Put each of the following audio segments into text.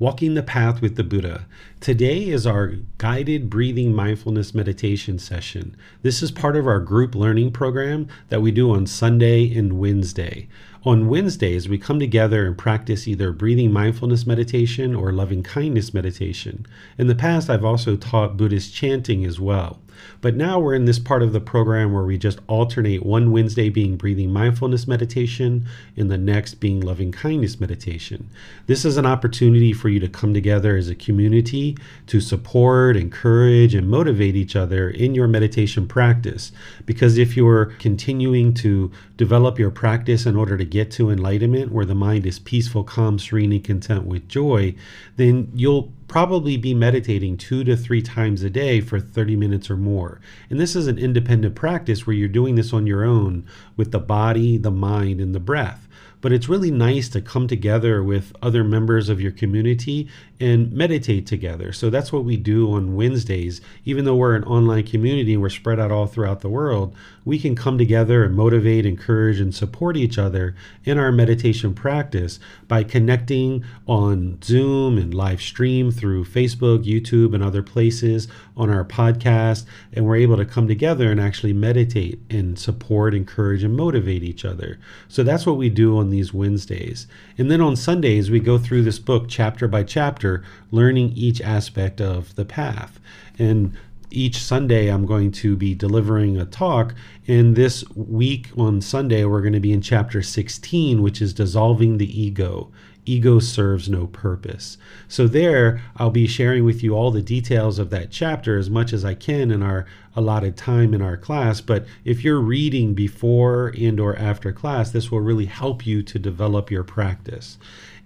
Walking the Path with the Buddha. Today is our guided breathing mindfulness meditation session. This is part of our group learning program that we do on Sunday and Wednesday. On Wednesdays, we come together and practice either breathing mindfulness meditation or loving kindness meditation. In the past, I've also taught Buddhist chanting as well. But now we're in this part of the program where we just alternate one Wednesday being breathing mindfulness meditation and the next being loving kindness meditation. This is an opportunity for you to come together as a community to support, encourage, and motivate each other in your meditation practice. Because if you're continuing to develop your practice in order to get to enlightenment, where the mind is peaceful, calm, serene, and content with joy, then you'll probably be meditating two to three times a day for 30 minutes or more. And this is an independent practice where you're doing this on your own with the body, the mind, and the breath but it's really nice to come together with other members of your community and meditate together. So that's what we do on Wednesdays. Even though we're an online community and we're spread out all throughout the world, we can come together and motivate, encourage, and support each other in our meditation practice by connecting on Zoom and live stream through Facebook, YouTube, and other places on our podcast. And we're able to come together and actually meditate and support, encourage, and motivate each other. So that's what we do on these Wednesdays. And then on Sundays, we go through this book chapter by chapter, learning each aspect of the path. And each Sunday, I'm going to be delivering a talk. And this week on Sunday, we're going to be in chapter 16, which is dissolving the ego ego serves no purpose. So there I'll be sharing with you all the details of that chapter as much as I can in our allotted time in our class, but if you're reading before and or after class, this will really help you to develop your practice.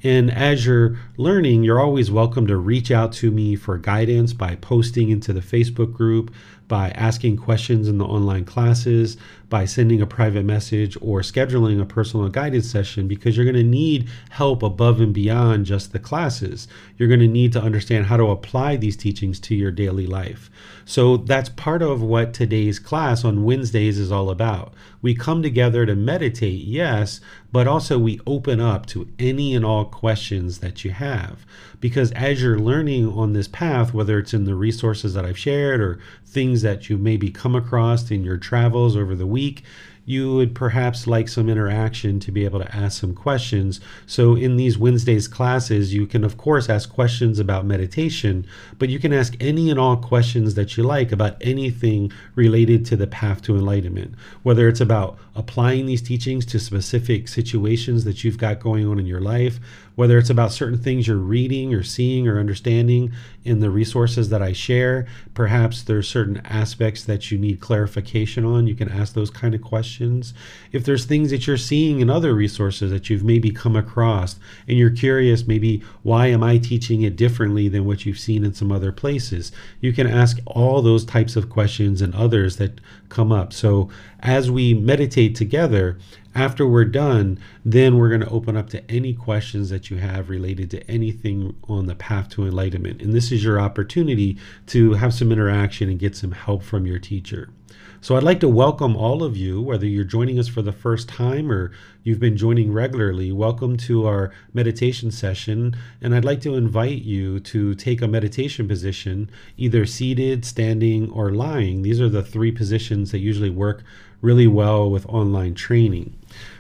And as you're learning, you're always welcome to reach out to me for guidance by posting into the Facebook group, by asking questions in the online classes, by sending a private message, or scheduling a personal guidance session because you're going to need help above and beyond just the classes. You're going to need to understand how to apply these teachings to your daily life. So that's part of what today's class on Wednesdays is all about. We come together to meditate, yes, but also we open up to any and all questions that you have. Because as you're learning on this path, whether it's in the resources that I've shared or things that you maybe come across in your travels over the week, you would perhaps like some interaction to be able to ask some questions. So, in these Wednesdays classes, you can, of course, ask questions about meditation, but you can ask any and all questions that you like about anything related to the path to enlightenment, whether it's about applying these teachings to specific situations that you've got going on in your life, whether it's about certain things you're reading or seeing or understanding in the resources that I share. Perhaps there's certain aspects that you need clarification on. You can ask those kind of questions. If there's things that you're seeing in other resources that you've maybe come across and you're curious, maybe why am I teaching it differently than what you've seen in some other places? You can ask all those types of questions and others that come up. So as we meditate together, after we're done, then we're going to open up to any questions that you have related to anything on the path to enlightenment. And this is your opportunity to have some interaction and get some help from your teacher. So I'd like to welcome all of you, whether you're joining us for the first time or you've been joining regularly. Welcome to our meditation session. And I'd like to invite you to take a meditation position, either seated, standing, or lying. These are the three positions that usually work really well with online training.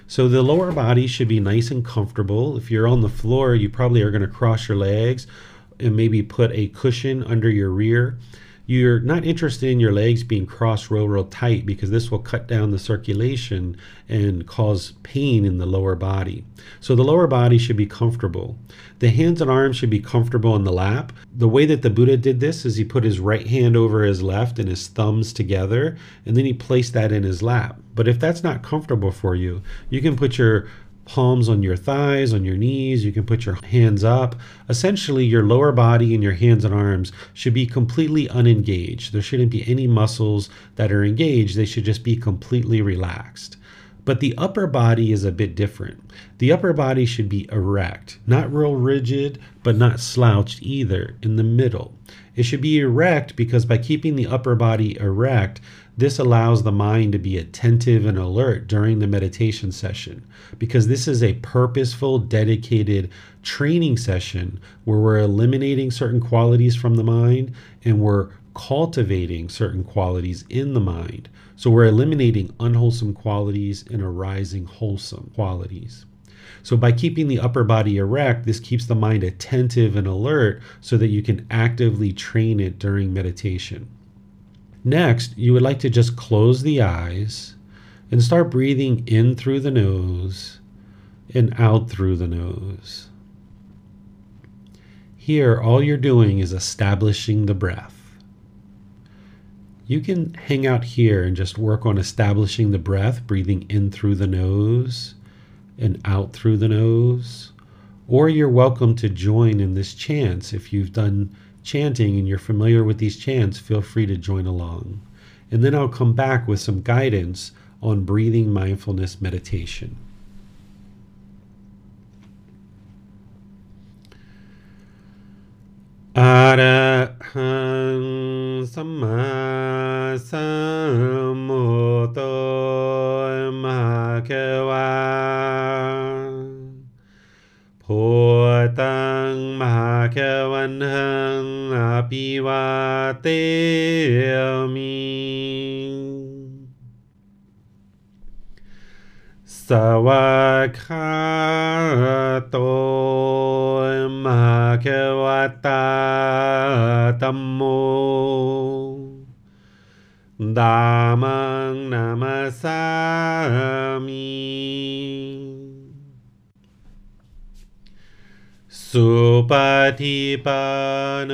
So the lower body should be nice and comfortable. If you're on the floor, you probably are going to cross your legs and maybe put a cushion under your rear. You're not interested in your legs being crossed real, real tight because this will cut down the circulation and cause pain in the lower body. So the lower body should be comfortable. The hands and arms should be comfortable in the lap. The way that the Buddha did this is he put his right hand over his left and his thumbs together, and then he placed that in his lap. But if that's not comfortable for you, you can put your palms on your thighs, on your knees. You can put your hands up. Essentially, your lower body and your hands and arms should be completely unengaged. There shouldn't be any muscles that are engaged, they should just be completely relaxed. But the upper body is a bit different. The upper body should be erect, not real rigid, but not slouched either, in the middle. It should be erect because by keeping the upper body erect, this allows the mind to be attentive and alert during the meditation session because this is a purposeful, dedicated training session where we're eliminating certain qualities from the mind and we're cultivating certain qualities in the mind. So we're eliminating unwholesome qualities and arising wholesome qualities. So, by keeping the upper body erect, this keeps the mind attentive and alert so that you can actively train it during meditation. Next, you would like to just close the eyes and start breathing in through the nose and out through the nose. Here, all you're doing is establishing the breath. You can hang out here and just work on establishing the breath, breathing in through the nose and out through the nose. Or you're welcome to join in this chant if you've done chanting and you're familiar with these chants, feel free to join along. And then I'll come back with some guidance on breathing mindfulness meditation. Arahang Sama Sambuddho Bhagava พุตังมหาแควันหังอภิวาเตมิสวากขาโตมหาแควตาตัมโมดามังนามาสามี สุปฏิปันโน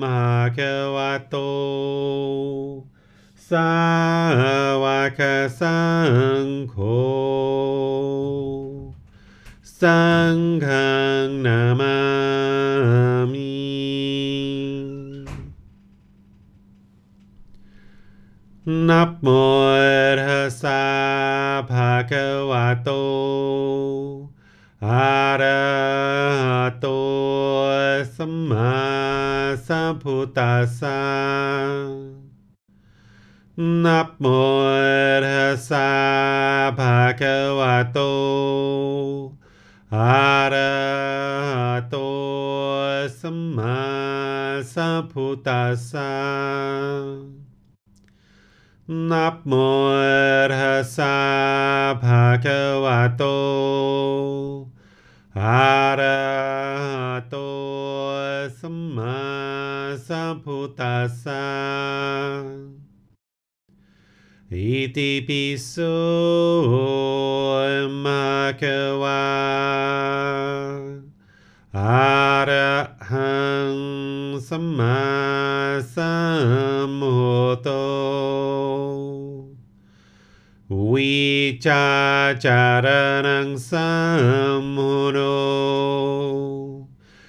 มหาควโต สาวกสังโฆ สังฆนามามิ นับโมทัสสะภะคะวะโต हरतो सम्भूतसा नमोर्हसा भगवतो हरतो सम्भूतसा नमोर्हसा भगवतो อะระหะโตสัมมาสัมพุทธัสสะอิติปิโสมะคะวะอะระหังสัมมาสัมพุทโธ Wicacaranang samuno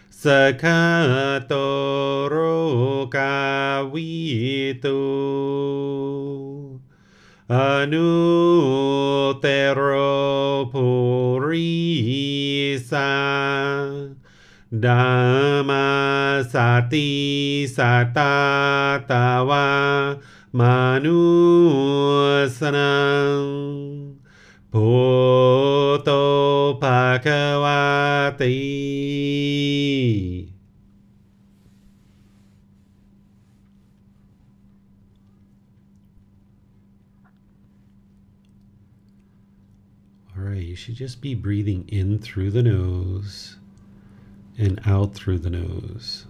sekatoro kawitu anu teropurisa dhamma sati satatawa มุโนสขโตโรกาวิตุอนุเตโรภูริสาดามาสติสัตาตาวามานุสนังพุโตภาควาติ All right, you should just be breathing in through the nose and out through the nose.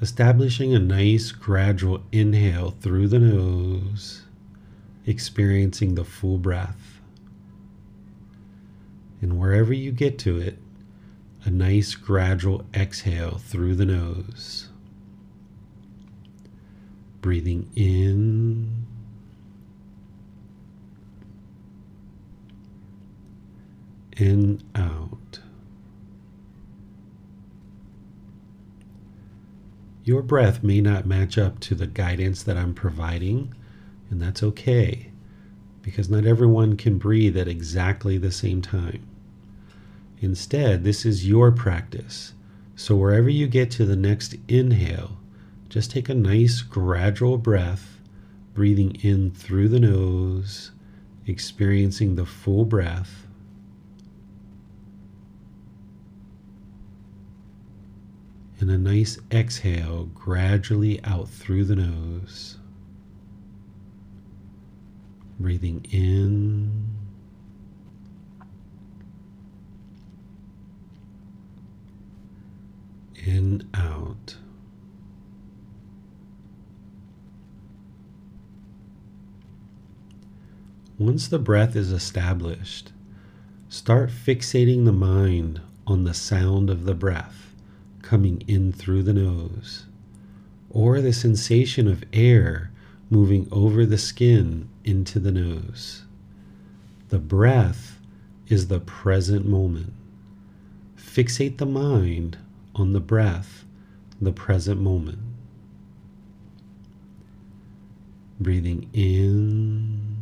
establishing a nice gradual inhale through the nose, experiencing the full breath. And wherever you get to it, a nice gradual exhale through the nose. Breathing in and out. Your breath may not match up to the guidance that I'm providing, and that's okay because not everyone can breathe at exactly the same time. Instead, this is your practice. So wherever you get to the next inhale, just take a nice gradual breath, breathing in through the nose, experiencing the full breath. And a nice exhale gradually out through the nose. Breathing in in out. Once the breath is established, start fixating the mind on the sound of the breath coming in through the nose, or the sensation of air moving over the skin into the nose. The breath is the present moment. Fixate the mind on the breath, the present moment. Breathing in.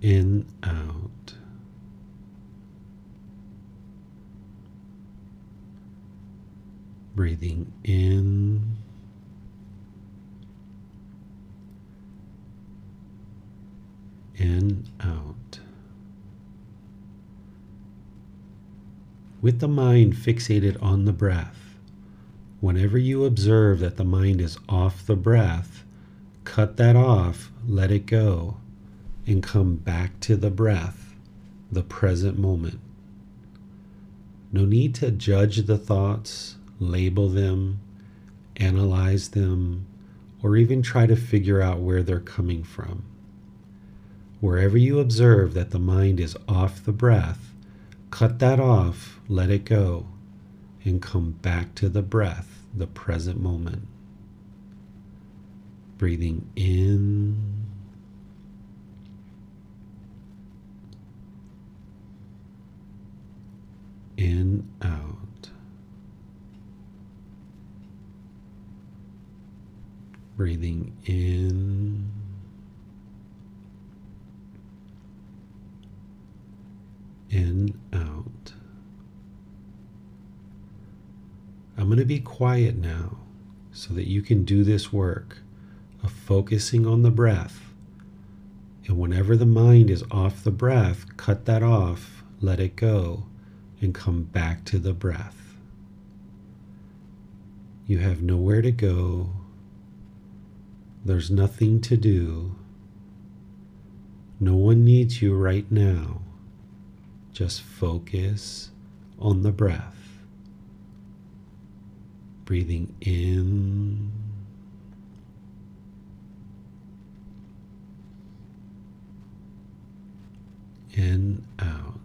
In, out. Breathing in and out. With the mind fixated on the breath, whenever you observe that the mind is off the breath, cut that off, let it go, and come back to the breath, the present moment. No need to judge the thoughts label them, analyze them, or even try to figure out where they're coming from. Wherever you observe that the mind is off the breath, cut that off, let it go, and come back to the breath, the present moment. Breathing in. In, out. Breathing in and out. I'm going to be quiet now so that you can do this work of focusing on the breath. And whenever the mind is off the breath, cut that off, let it go, and come back to the breath. You have nowhere to go there's nothing to do. No one needs you right now. Just focus on the breath. Breathing in and out.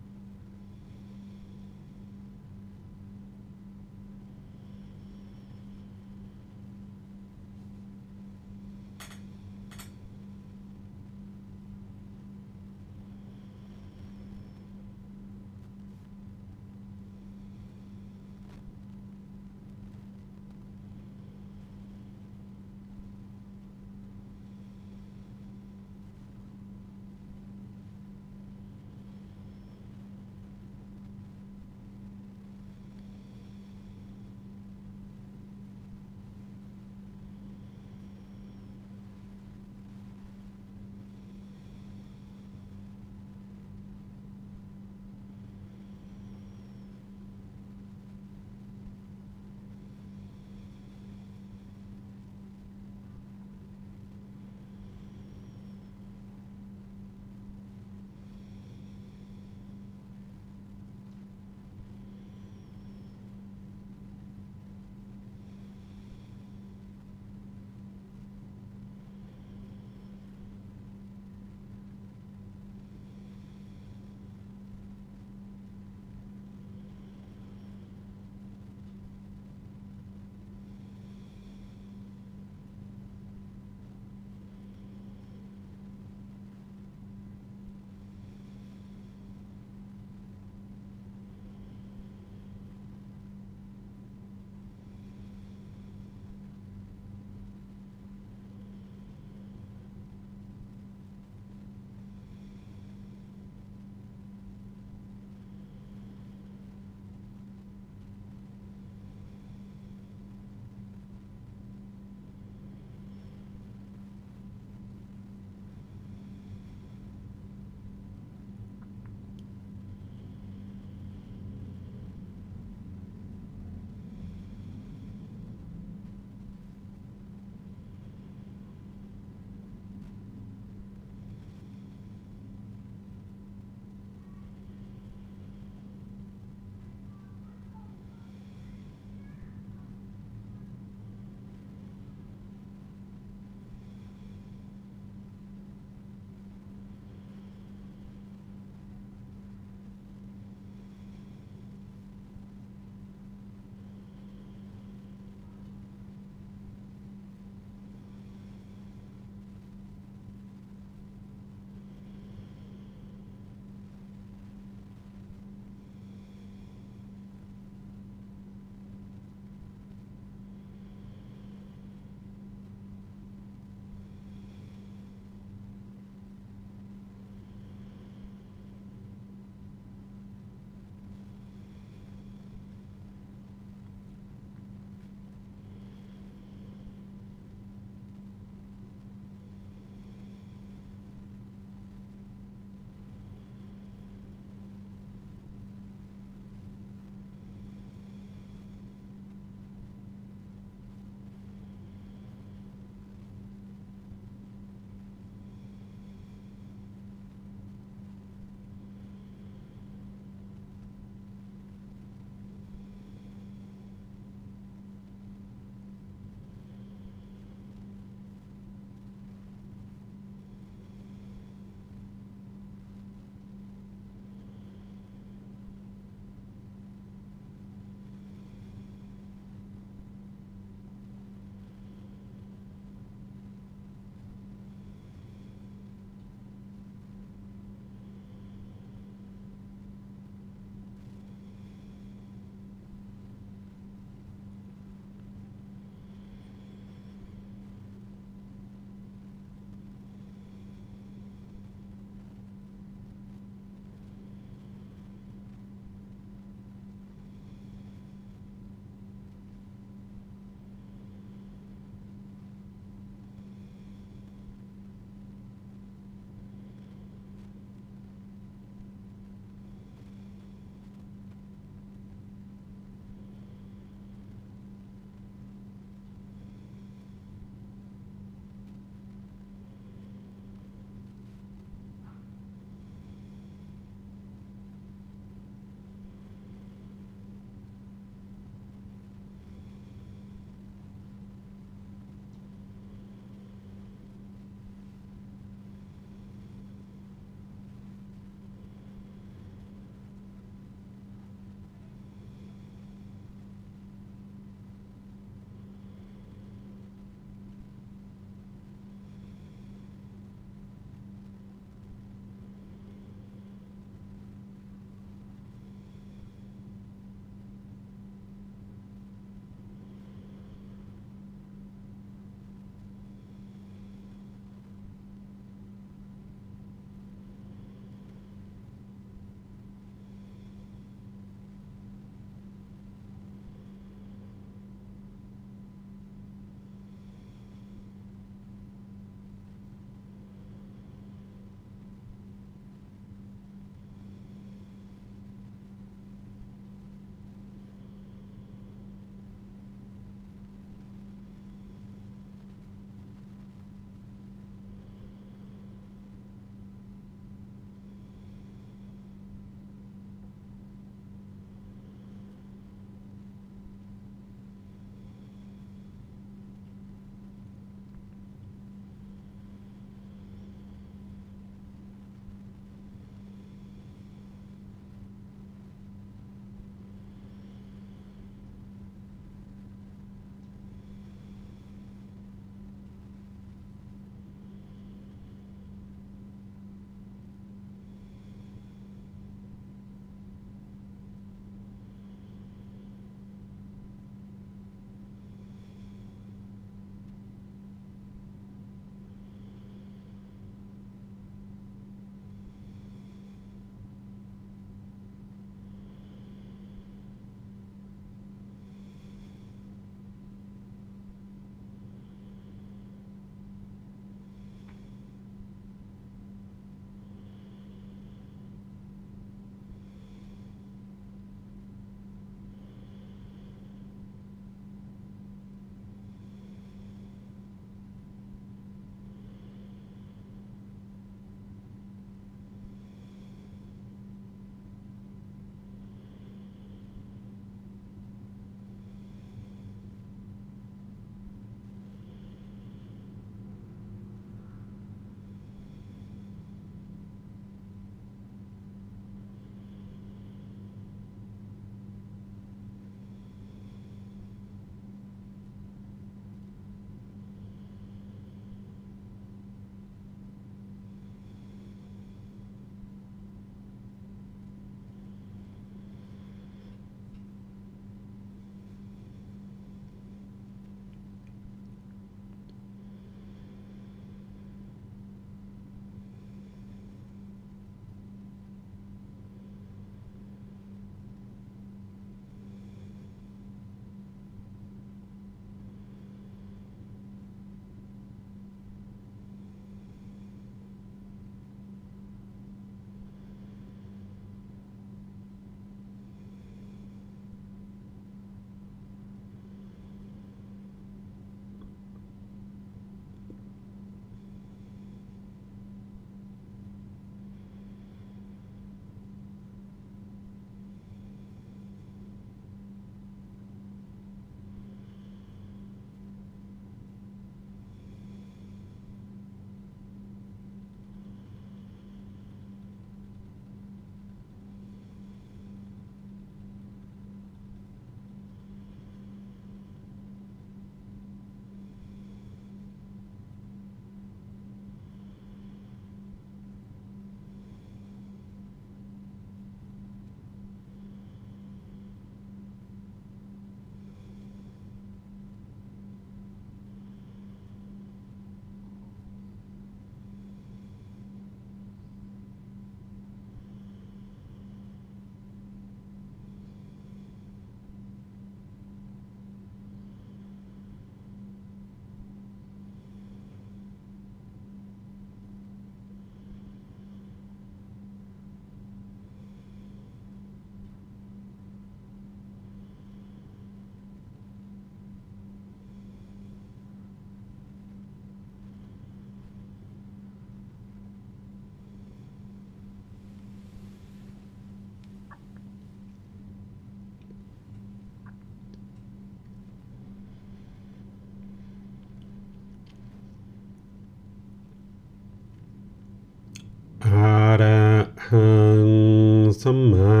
สัมมา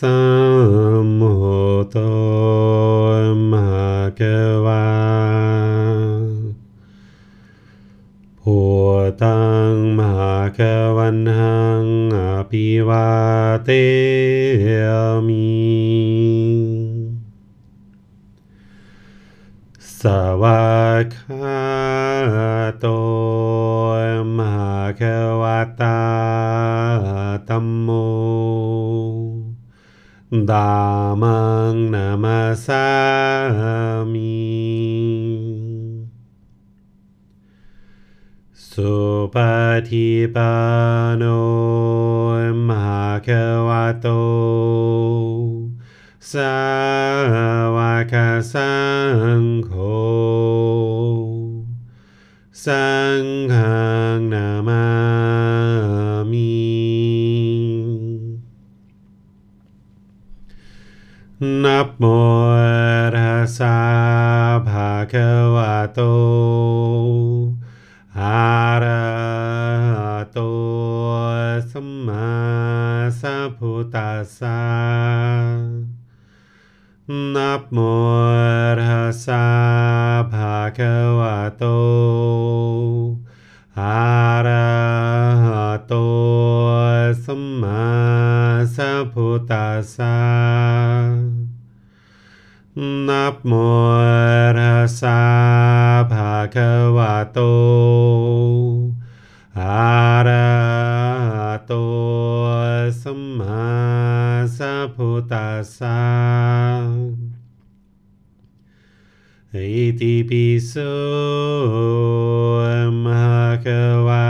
สัมโหโตมหาเกวาพุทธังมหาเกวันหังอภิวาเต Dhammang Namasami. Supatipano Makavato Savakasangho Savakasangho นับโมตัสสะภะคะวะโตอะระหะโตสัมมาสัพพุทธัสสะ Buddhasa Iti Piso Bhagava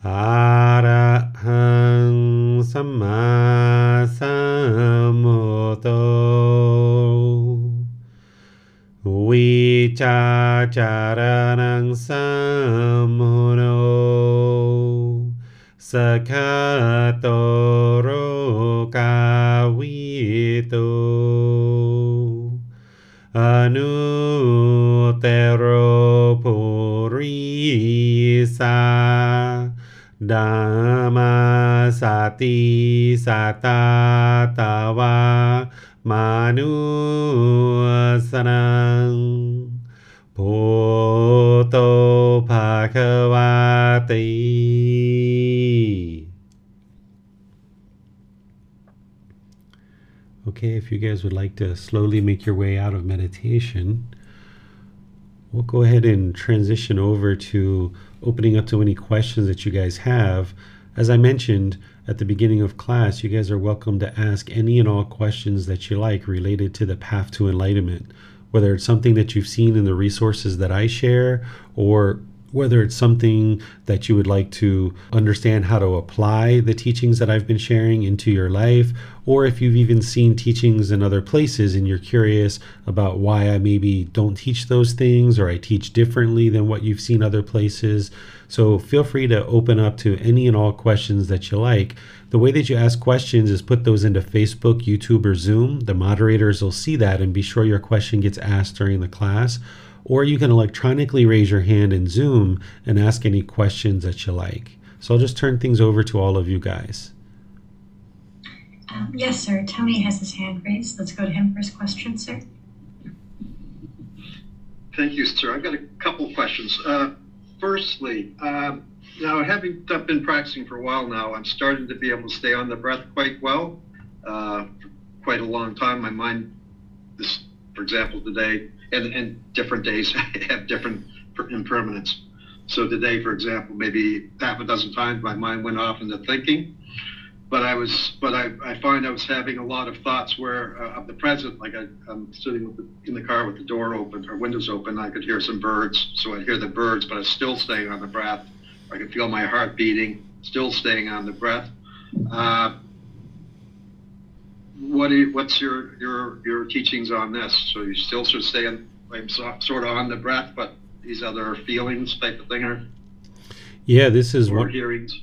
Arahang Samma Sambuddho Vichacharanang Sambuddho สคาโตโรกาวิโตอนุเตโรปุริสาดามาสติสัตาตาวามานุสนัง พุทโตภาควาติ Okay, if you guys would like to slowly make your way out of meditation, we'll go ahead and transition over to opening up to any questions that you guys have. As I mentioned at the beginning of class, you guys are welcome to ask any and all questions that you like related to the path to enlightenment, whether it's something that you've seen in the resources that I share or whether it's something that you would like to understand how to apply the teachings that I've been sharing into your life, or if you've even seen teachings in other places and you're curious about why I maybe don't teach those things or I teach differently than what you've seen other places. So feel free to open up to any and all questions that you like. The way that you ask questions is put those into Facebook, YouTube, or Zoom. The moderators will see that and be sure your question gets asked during the class or you can electronically raise your hand in Zoom and ask any questions that you like. So I'll just turn things over to all of you guys. Um, yes, sir. Tony has his hand raised. Let's go to him first question, sir. Thank you, sir. I've got a couple questions. Uh, firstly, um, now having been practicing for a while now, I'm starting to be able to stay on the breath quite well. Uh, for quite a long time, my mind, this, for example, today and, and different days have different impermanence. So today, for example, maybe half a dozen times my mind went off into thinking, but I was, but I, I find I was having a lot of thoughts where uh, of the present, like I, I'm sitting the, in the car with the door open or windows open, I could hear some birds. So I'd hear the birds, but I'm still staying on the breath. I could feel my heart beating, still staying on the breath. Uh, what you, what's your, your your teachings on this? So you still sort of staying on, I'm so, sort of on the breath, but these other feelings type of thing, or Yeah, this is one. hearings.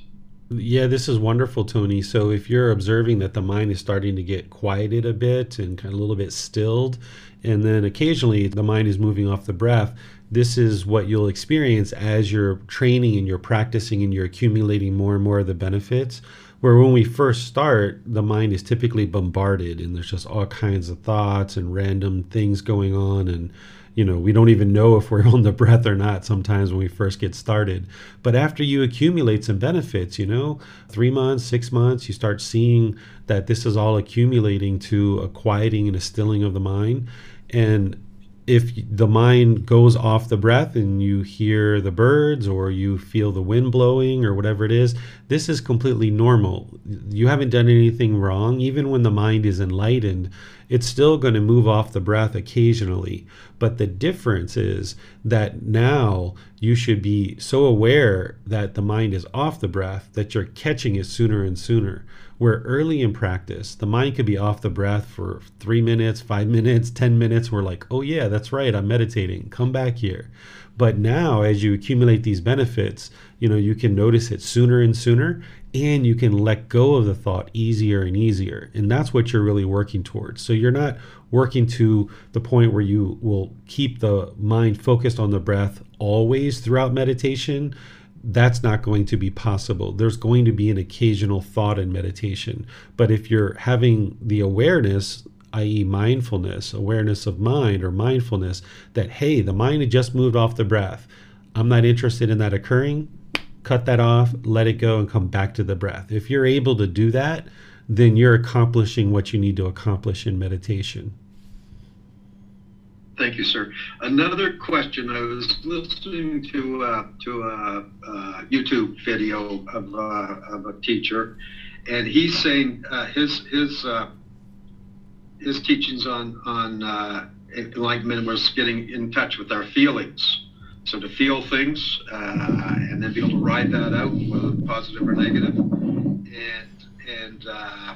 Yeah, this is wonderful, Tony. So if you're observing that the mind is starting to get quieted a bit and kind of a little bit stilled, and then occasionally the mind is moving off the breath, this is what you'll experience as you're training and you're practicing and you're accumulating more and more of the benefits. Where when we first start, the mind is typically bombarded and there's just all kinds of thoughts and random things going on and you know, we don't even know if we're on the breath or not sometimes when we first get started. But after you accumulate some benefits, you know, three months, six months, you start seeing that this is all accumulating to a quieting and a stilling of the mind. And if the mind goes off the breath and you hear the birds or you feel the wind blowing or whatever it is, this is completely normal. You haven't done anything wrong. Even when the mind is enlightened, it's still going to move off the breath occasionally. But the difference is that now you should be so aware that the mind is off the breath that you're catching it sooner and sooner. Where early in practice, the mind could be off the breath for three minutes, five minutes, 10 minutes. We're like, oh, yeah, that's right, I'm meditating. Come back here. But now, as you accumulate these benefits, you know, you can notice it sooner and sooner, and you can let go of the thought easier and easier. And that's what you're really working towards. So you're not working to the point where you will keep the mind focused on the breath always throughout meditation. That's not going to be possible. There's going to be an occasional thought in meditation. But if you're having the awareness, i.e., mindfulness, awareness of mind or mindfulness, that, hey, the mind just moved off the breath. I'm not interested in that occurring cut that off, let it go, and come back to the breath. If you're able to do that, then you're accomplishing what you need to accomplish in meditation. Thank you, sir. Another question. I was listening to uh, to a, a, YouTube video of, uh, of a teacher, and he's saying uh, his his uh, his teachings on on uh, enlightenment was getting in touch with our feelings so to feel things uh, and then be able to ride that out, whether positive or negative, and and uh,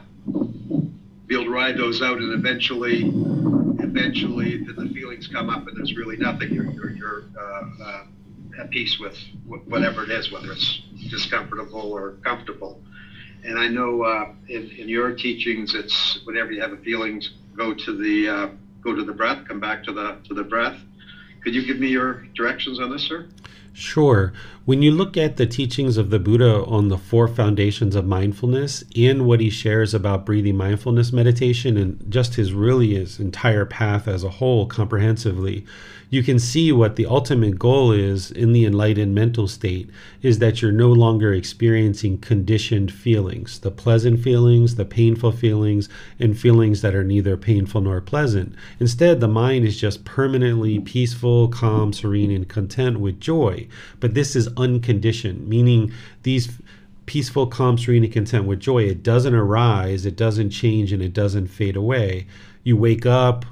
be able to ride those out, and eventually, eventually, then the feelings come up, and there's really nothing. You're you're, you're uh, uh at peace with whatever it is, whether it's discomfortable or comfortable. And I know uh, in, in your teachings, it's whenever you have a feeling, go to the uh, go to the breath, come back to the to the breath could you give me your directions on this, sir? Sure. When you look at the teachings of the Buddha on the four foundations of mindfulness and what he shares about breathing mindfulness meditation and just his really his entire path as a whole comprehensively, you can see what the ultimate goal is in the enlightened mental state is that you're no longer experiencing conditioned feelings, the pleasant feelings, the painful feelings, and feelings that are neither painful nor pleasant. Instead, the mind is just permanently peaceful, calm, serene, and content with joy. But this is unconditioned, meaning these peaceful, calm, serene, and content with joy, it doesn't arise, it doesn't change, and it doesn't fade away. You wake up,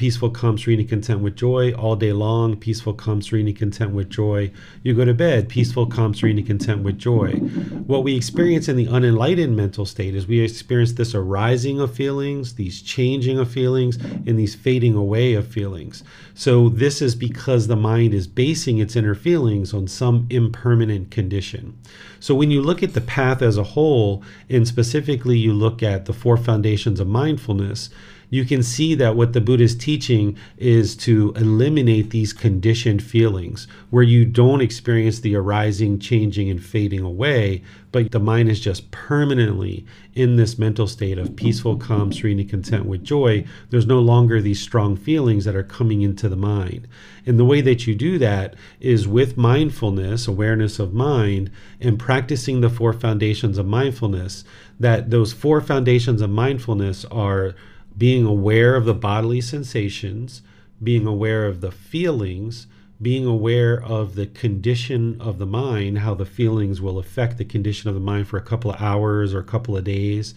peaceful, calm, serene, and content with joy all day long, peaceful, calm, serene, and content with joy. You go to bed, peaceful, calm, serene, and content with joy. What we experience in the unenlightened mental state is we experience this arising of feelings, these changing of feelings, and these fading away of feelings. So, this is because the mind is basing its inner feelings on some impermanent condition. So, when you look at the path as a whole, and specifically you look at the four foundations of mindfulness, you can see that what the Buddha is teaching is to eliminate these conditioned feelings where you don't experience the arising, changing, and fading away, but the mind is just permanently in this mental state of peaceful, calm, serene, content with joy. There's no longer these strong feelings that are coming into the mind. And the way that you do that is with mindfulness, awareness of mind, and practicing the four foundations of mindfulness. That those four foundations of mindfulness are being aware of the bodily sensations, being aware of the feelings, being aware of the condition of the mind, how the feelings will affect the condition of the mind for a couple of hours or a couple of days.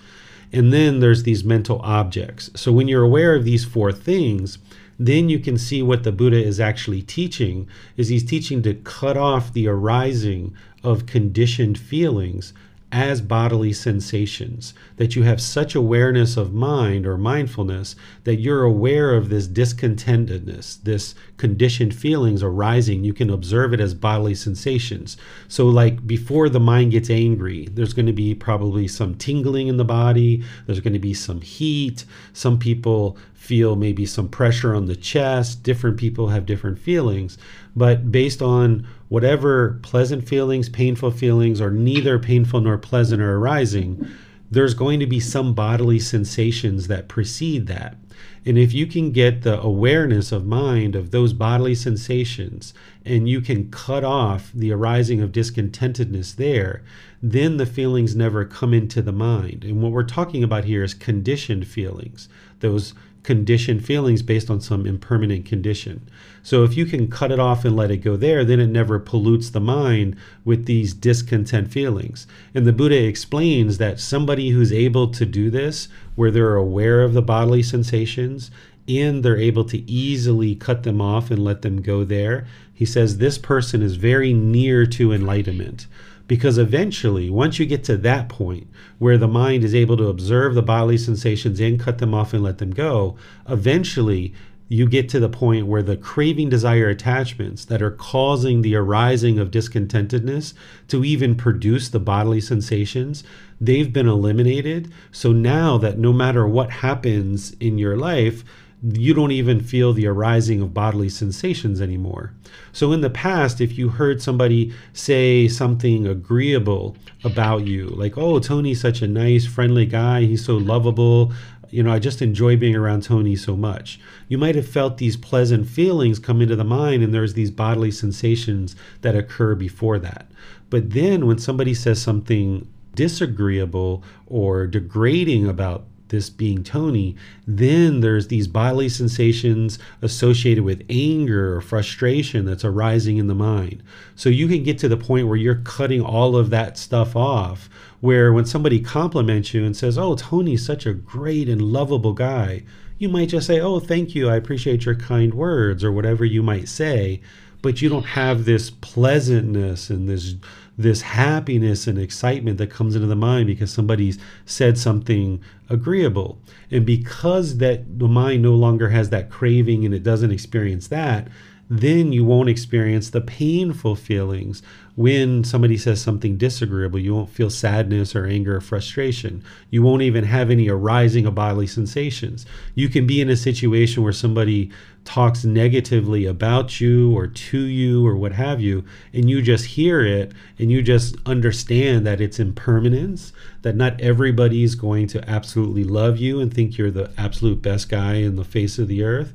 And then there's these mental objects. So when you're aware of these four things, then you can see what the Buddha is actually teaching is he's teaching to cut off the arising of conditioned feelings as bodily sensations, that you have such awareness of mind or mindfulness that you're aware of this discontentedness, this conditioned feelings arising. You can observe it as bodily sensations. So, like before the mind gets angry, there's going to be probably some tingling in the body, there's going to be some heat. Some people feel maybe some pressure on the chest. Different people have different feelings, but based on whatever pleasant feelings, painful feelings, or neither painful nor pleasant are arising, there's going to be some bodily sensations that precede that. And if you can get the awareness of mind of those bodily sensations and you can cut off the arising of discontentedness there, then the feelings never come into the mind. And what we're talking about here is conditioned feelings, those conditioned feelings based on some impermanent condition. So if you can cut it off and let it go there, then it never pollutes the mind with these discontent feelings. And the Buddha explains that somebody who's able to do this, where they're aware of the bodily sensations and they're able to easily cut them off and let them go there, he says this person is very near to enlightenment. Because eventually, once you get to that point where the mind is able to observe the bodily sensations and cut them off and let them go, eventually you get to the point where the craving, desire, attachments that are causing the arising of discontentedness to even produce the bodily sensations, they've been eliminated. So now that no matter what happens in your life, you don't even feel the arising of bodily sensations anymore. So, in the past, if you heard somebody say something agreeable about you, like, oh, Tony's such a nice, friendly guy, he's so lovable, you know, I just enjoy being around Tony so much. You might have felt these pleasant feelings come into the mind, and there's these bodily sensations that occur before that. But then when somebody says something disagreeable or degrading about this being Tony, then there's these bodily sensations associated with anger or frustration that's arising in the mind. So you can get to the point where you're cutting all of that stuff off. Where when somebody compliments you and says, Oh, Tony's such a great and lovable guy, you might just say, Oh, thank you. I appreciate your kind words, or whatever you might say. But you don't have this pleasantness and this this happiness and excitement that comes into the mind because somebody's said something agreeable. And because that the mind no longer has that craving and it doesn't experience that, then you won't experience the painful feelings when somebody says something disagreeable. You won't feel sadness or anger or frustration. You won't even have any arising of bodily sensations. You can be in a situation where somebody talks negatively about you or to you or what have you, and you just hear it and you just understand that it's impermanence, that not everybody is going to absolutely love you and think you're the absolute best guy in the face of the earth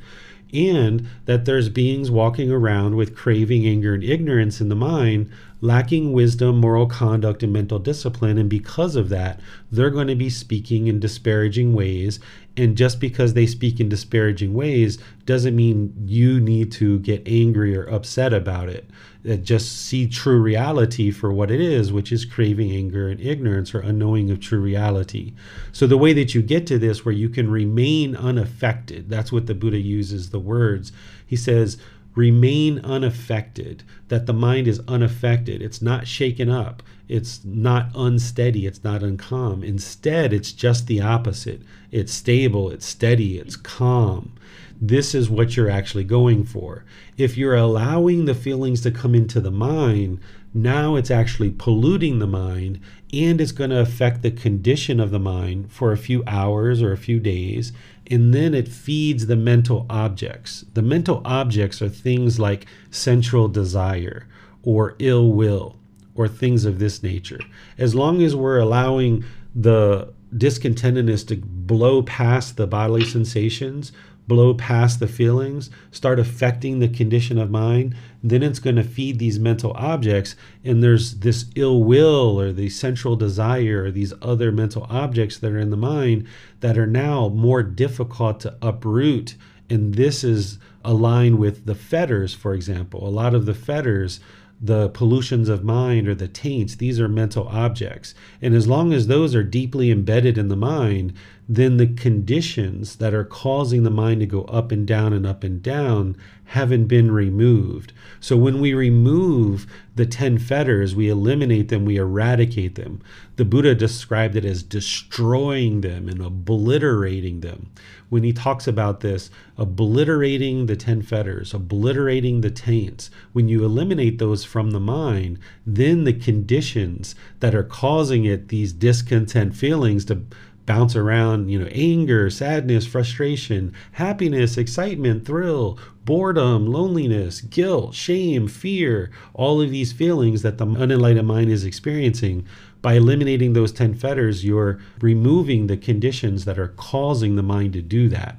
and that there's beings walking around with craving, anger, and ignorance in the mind, lacking wisdom, moral conduct, and mental discipline. And because of that, they're going to be speaking in disparaging ways. And just because they speak in disparaging ways doesn't mean you need to get angry or upset about it. Uh, just see true reality for what it is, which is craving, anger, and ignorance or unknowing of true reality. So, the way that you get to this, where you can remain unaffected, that's what the Buddha uses the words. He says, remain unaffected, that the mind is unaffected. It's not shaken up. It's not unsteady. It's not uncalm. Instead, it's just the opposite. It's stable, it's steady, it's calm this is what you're actually going for. If you're allowing the feelings to come into the mind, now it's actually polluting the mind and it's going to affect the condition of the mind for a few hours or a few days. And then it feeds the mental objects. The mental objects are things like sensual desire or ill will or things of this nature. As long as we're allowing the discontentedness to blow past the bodily sensations, blow past the feelings, start affecting the condition of mind, then it's going to feed these mental objects. And there's this ill will or the sensual desire or these other mental objects that are in the mind that are now more difficult to uproot. And this is aligned with the fetters, for example. A lot of the fetters the pollutions of mind or the taints, these are mental objects. And as long as those are deeply embedded in the mind, then the conditions that are causing the mind to go up and down and up and down haven't been removed. So when we remove the 10 fetters, we eliminate them, we eradicate them. The Buddha described it as destroying them and obliterating them. When he talks about this, obliterating the 10 fetters, obliterating the taints, when you eliminate those from the mind, then the conditions that are causing it, these discontent feelings to bounce around, you know, anger, sadness, frustration, happiness, excitement, thrill, boredom, loneliness, guilt, shame, fear, all of these feelings that the unenlightened mind is experiencing. By eliminating those 10 fetters, you're removing the conditions that are causing the mind to do that.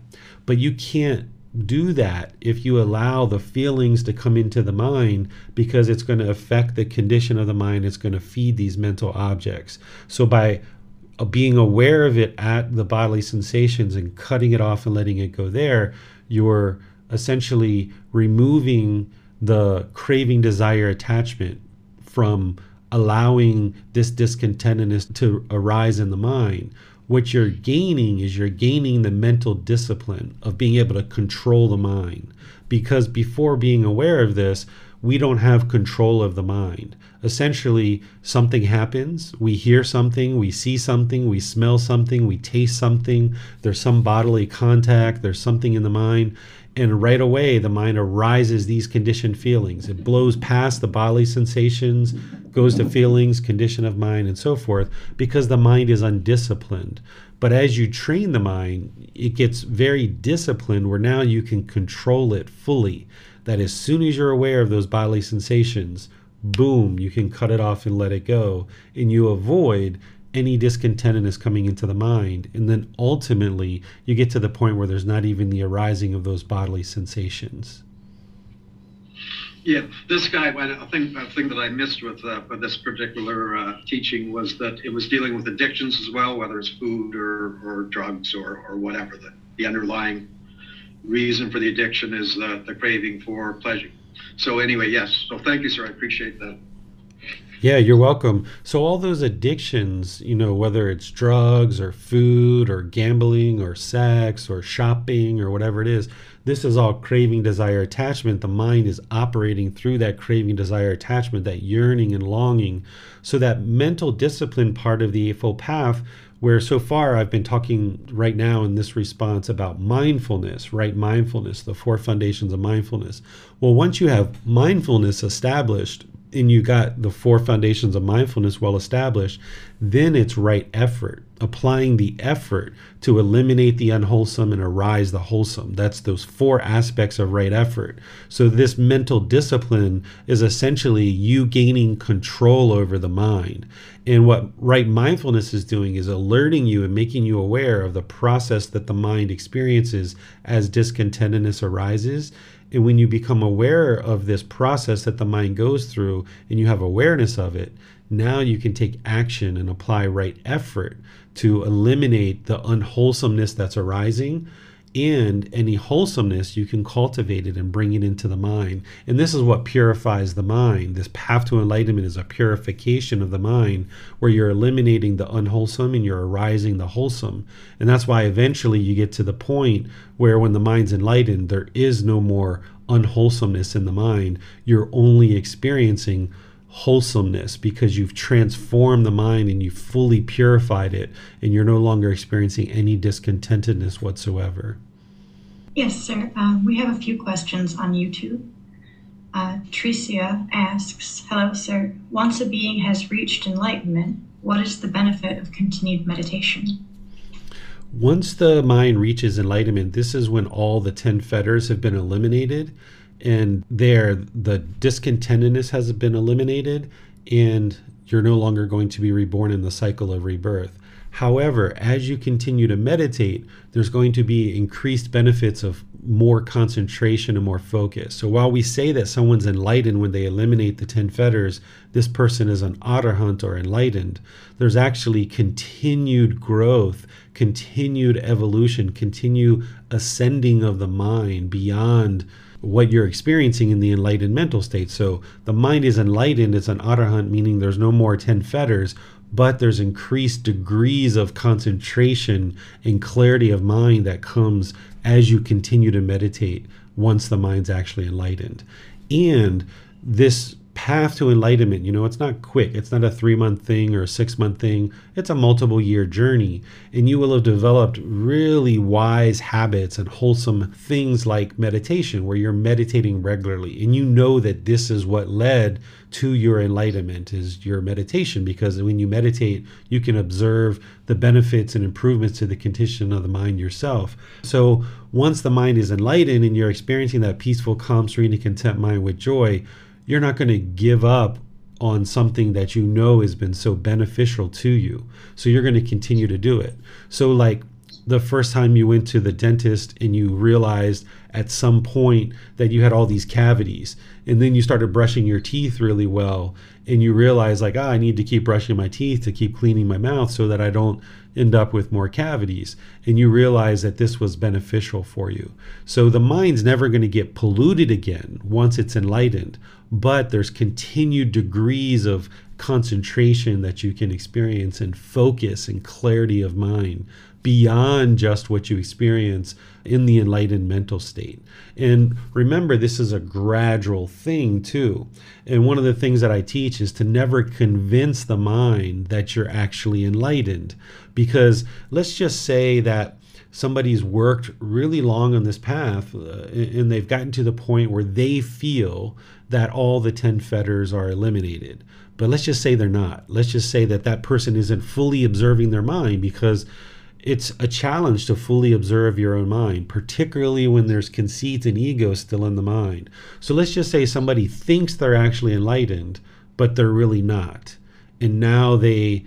But you can't do that if you allow the feelings to come into the mind because it's going to affect the condition of the mind. It's going to feed these mental objects. So by uh, being aware of it at the bodily sensations and cutting it off and letting it go there, you're essentially removing the craving, desire, attachment from allowing this discontentedness to arise in the mind. What you're gaining is you're gaining the mental discipline of being able to control the mind. Because before being aware of this, we don't have control of the mind. Essentially, something happens, we hear something, we see something, we smell something, we taste something, there's some bodily contact, there's something in the mind, and right away the mind arises these conditioned feelings. It blows past the bodily sensations, goes to feelings, condition of mind, and so forth, because the mind is undisciplined. But as you train the mind, it gets very disciplined where now you can control it fully. That as soon as you're aware of those bodily sensations, boom, you can cut it off and let it go. And you avoid any discontentedness coming into the mind. And then ultimately, you get to the point where there's not even the arising of those bodily sensations. Yeah, this guy. I think a thing that I missed with uh, with this particular uh, teaching was that it was dealing with addictions as well, whether it's food or, or drugs or, or whatever. The, the underlying reason for the addiction is the, the craving for pleasure. So anyway, yes. So thank you, sir. I appreciate that. Yeah, you're welcome. So all those addictions, you know, whether it's drugs or food or gambling or sex or shopping or whatever it is, this is all craving, desire, attachment. The mind is operating through that craving, desire, attachment, that yearning and longing. So that mental discipline part of the Eightfold Path where so far I've been talking right now in this response about mindfulness, right? Mindfulness, the four foundations of mindfulness. Well, once you have mindfulness established, and you got the four foundations of mindfulness well established, then it's right effort, applying the effort to eliminate the unwholesome and arise the wholesome. That's those four aspects of right effort. So, this mental discipline is essentially you gaining control over the mind. And what right mindfulness is doing is alerting you and making you aware of the process that the mind experiences as discontentedness arises and when you become aware of this process that the mind goes through and you have awareness of it, now you can take action and apply right effort to eliminate the unwholesomeness that's arising and any wholesomeness you can cultivate it and bring it into the mind. And this is what purifies the mind. This path to enlightenment is a purification of the mind where you're eliminating the unwholesome and you're arising the wholesome. And that's why eventually you get to the point where when the mind's enlightened there is no more unwholesomeness in the mind. You're only experiencing wholesomeness because you've transformed the mind and you've fully purified it and you're no longer experiencing any discontentedness whatsoever. Yes, sir. Uh, we have a few questions on YouTube. Uh, Tricia asks Hello, sir. Once a being has reached enlightenment, what is the benefit of continued meditation? Once the mind reaches enlightenment, this is when all the 10 fetters have been eliminated and there the discontentedness has been eliminated and you're no longer going to be reborn in the cycle of rebirth. However as you continue to meditate there's going to be increased benefits of more concentration and more focus. So while we say that someone's enlightened when they eliminate the 10 fetters this person is an arhat or enlightened. There's actually continued growth continued evolution continue ascending of the mind beyond what you're experiencing in the enlightened mental state. So the mind is enlightened, it's an arhat, meaning there's no more 10 fetters, but there's increased degrees of concentration and clarity of mind that comes as you continue to meditate once the mind's actually enlightened. And this path to enlightenment, you know, it's not quick. It's not a three month thing or a six month thing. It's a multiple year journey. And you will have developed really wise habits and wholesome things like meditation, where you're meditating regularly. And you know that this is what led to your enlightenment is your meditation because when you meditate you can observe the benefits and improvements to the condition of the mind yourself so once the mind is enlightened and you're experiencing that peaceful calm serene and content mind with joy you're not going to give up on something that you know has been so beneficial to you. So you're going to continue to do it. So, like the first time you went to the dentist and you realized at some point that you had all these cavities, and then you started brushing your teeth really well, and you realize, like, ah, I need to keep brushing my teeth to keep cleaning my mouth so that I don't end up with more cavities. And you realize that this was beneficial for you. So the mind's never going to get polluted again once it's enlightened but there's continued degrees of concentration that you can experience and focus and clarity of mind beyond just what you experience in the enlightened mental state. And remember, this is a gradual thing too. And one of the things that I teach is to never convince the mind that you're actually enlightened. Because let's just say that somebody's worked really long on this path uh, and they've gotten to the point where they feel that all the 10 fetters are eliminated. But let's just say they're not. Let's just say that that person isn't fully observing their mind because it's a challenge to fully observe your own mind, particularly when there's conceits and ego still in the mind. So let's just say somebody thinks they're actually enlightened, but they're really not. And now they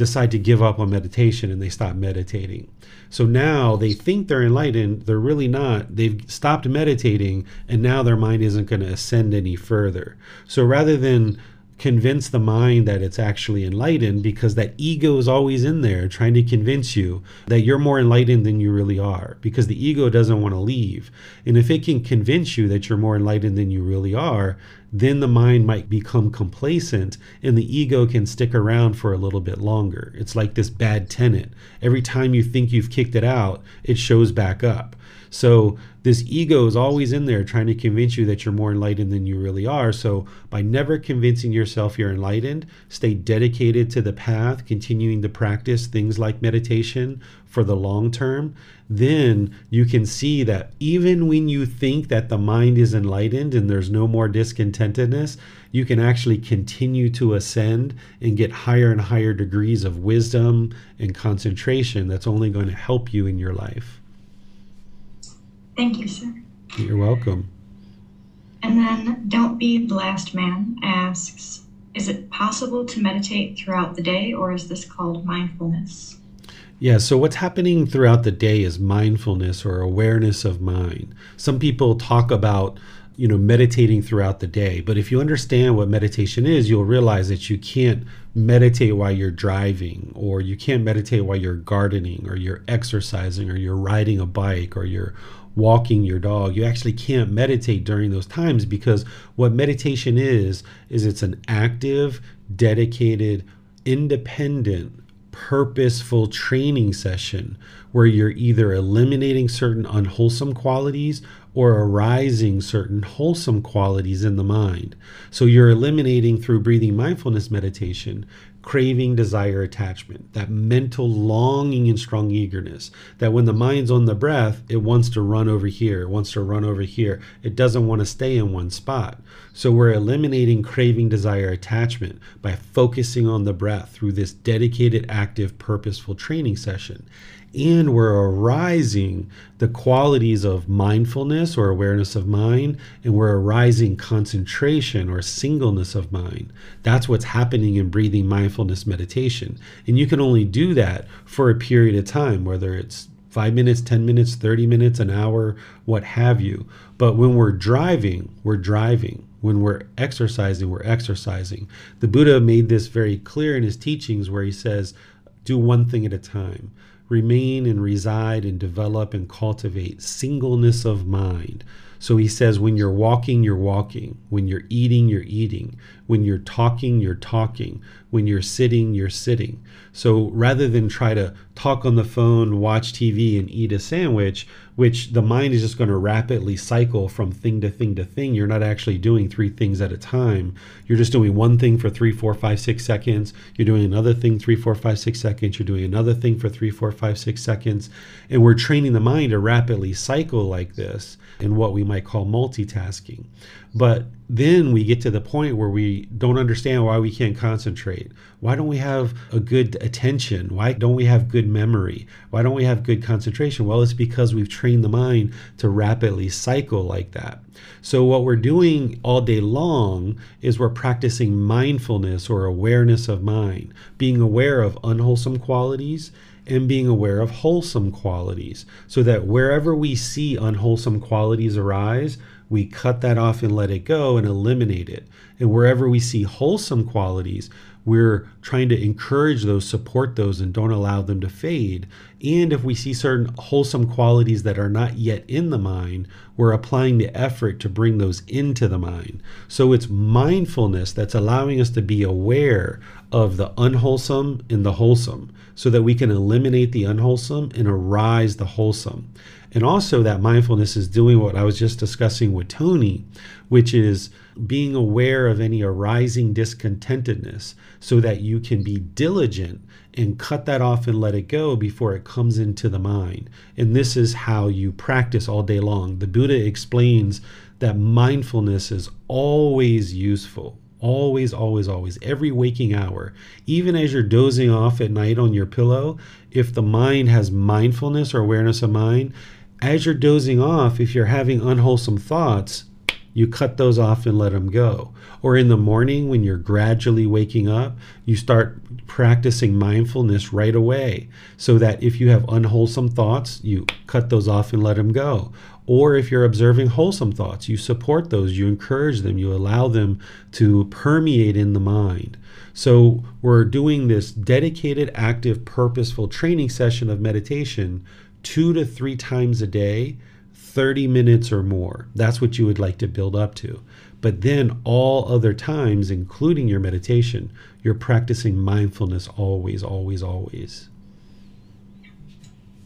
decide to give up on meditation and they stop meditating. So now they think they're enlightened, they're really not. They've stopped meditating, and now their mind isn't going to ascend any further. So rather than convince the mind that it's actually enlightened because that ego is always in there trying to convince you that you're more enlightened than you really are because the ego doesn't want to leave. And if it can convince you that you're more enlightened than you really are, then the mind might become complacent and the ego can stick around for a little bit longer. It's like this bad tenant. Every time you think you've kicked it out, it shows back up. So this ego is always in there trying to convince you that you're more enlightened than you really are. So by never convincing yourself you're enlightened, stay dedicated to the path, continuing to practice things like meditation for the long term, then you can see that even when you think that the mind is enlightened and there's no more discontentedness, you can actually continue to ascend and get higher and higher degrees of wisdom and concentration that's only going to help you in your life. Thank you, sir. You're welcome. And then Don't Be the Last Man asks Is it possible to meditate throughout the day, or is this called mindfulness? Yeah, so what's happening throughout the day is mindfulness or awareness of mind. Some people talk about you know meditating throughout the day but if you understand what meditation is you'll realize that you can't meditate while you're driving or you can't meditate while you're gardening or you're exercising or you're riding a bike or you're walking your dog. You actually can't meditate during those times because what meditation is, is it's an active, dedicated, independent, purposeful training session where you're either eliminating certain unwholesome qualities or arising certain wholesome qualities in the mind. So you're eliminating through breathing mindfulness meditation craving, desire, attachment, that mental longing and strong eagerness. That when the mind's on the breath, it wants to run over here, it wants to run over here. It doesn't want to stay in one spot. So we're eliminating craving, desire, attachment by focusing on the breath through this dedicated, active, purposeful training session and we're arising the qualities of mindfulness or awareness of mind, and we're arising concentration or singleness of mind. That's what's happening in breathing mindfulness meditation. And you can only do that for a period of time, whether it's five minutes, 10 minutes, 30 minutes, an hour, what have you. But when we're driving, we're driving. When we're exercising, we're exercising. The Buddha made this very clear in his teachings where he says, do one thing at a time remain and reside and develop and cultivate singleness of mind. So he says, when you're walking, you're walking. When you're eating, you're eating. When you're talking, you're talking. When you're sitting, you're sitting. So rather than try to talk on the phone, watch TV, and eat a sandwich, which the mind is just going to rapidly cycle from thing to thing to thing. You're not actually doing three things at a time. You're just doing one thing for three, four, five, six seconds. You're doing another thing three, four, five, six seconds. You're doing another thing for three, four, five, six seconds. And we're training the mind to rapidly cycle like this in what we might call multitasking. But then we get to the point where we don't understand why we can't concentrate. Why don't we have a good attention? Why don't we have good memory? Why don't we have good concentration? Well, it's because we've trained the mind to rapidly cycle like that. So, what we're doing all day long is we're practicing mindfulness or awareness of mind, being aware of unwholesome qualities and being aware of wholesome qualities so that wherever we see unwholesome qualities arise, we cut that off and let it go and eliminate it. And wherever we see wholesome qualities, we're trying to encourage those, support those, and don't allow them to fade. And if we see certain wholesome qualities that are not yet in the mind, we're applying the effort to bring those into the mind. So it's mindfulness that's allowing us to be aware of the unwholesome and the wholesome so that we can eliminate the unwholesome and arise the wholesome. And also, that mindfulness is doing what I was just discussing with Tony, which is being aware of any arising discontentedness so that you can be diligent and cut that off and let it go before it comes into the mind. And this is how you practice all day long. The Buddha explains that mindfulness is always useful. Always, always, always, every waking hour, even as you're dozing off at night on your pillow, if the mind has mindfulness or awareness of mind, as you're dozing off, if you're having unwholesome thoughts, you cut those off and let them go. Or in the morning, when you're gradually waking up, you start practicing mindfulness right away so that if you have unwholesome thoughts, you cut those off and let them go. Or if you're observing wholesome thoughts, you support those, you encourage them, you allow them to permeate in the mind. So we're doing this dedicated, active, purposeful training session of meditation two to three times a day 30 minutes or more. That's what you would like to build up to. But then all other times, including your meditation, you're practicing mindfulness always, always, always.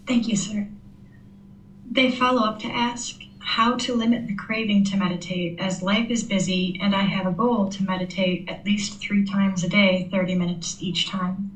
Thank you, sir. They follow up to ask how to limit the craving to meditate as life is busy and I have a goal to meditate at least three times a day, 30 minutes each time.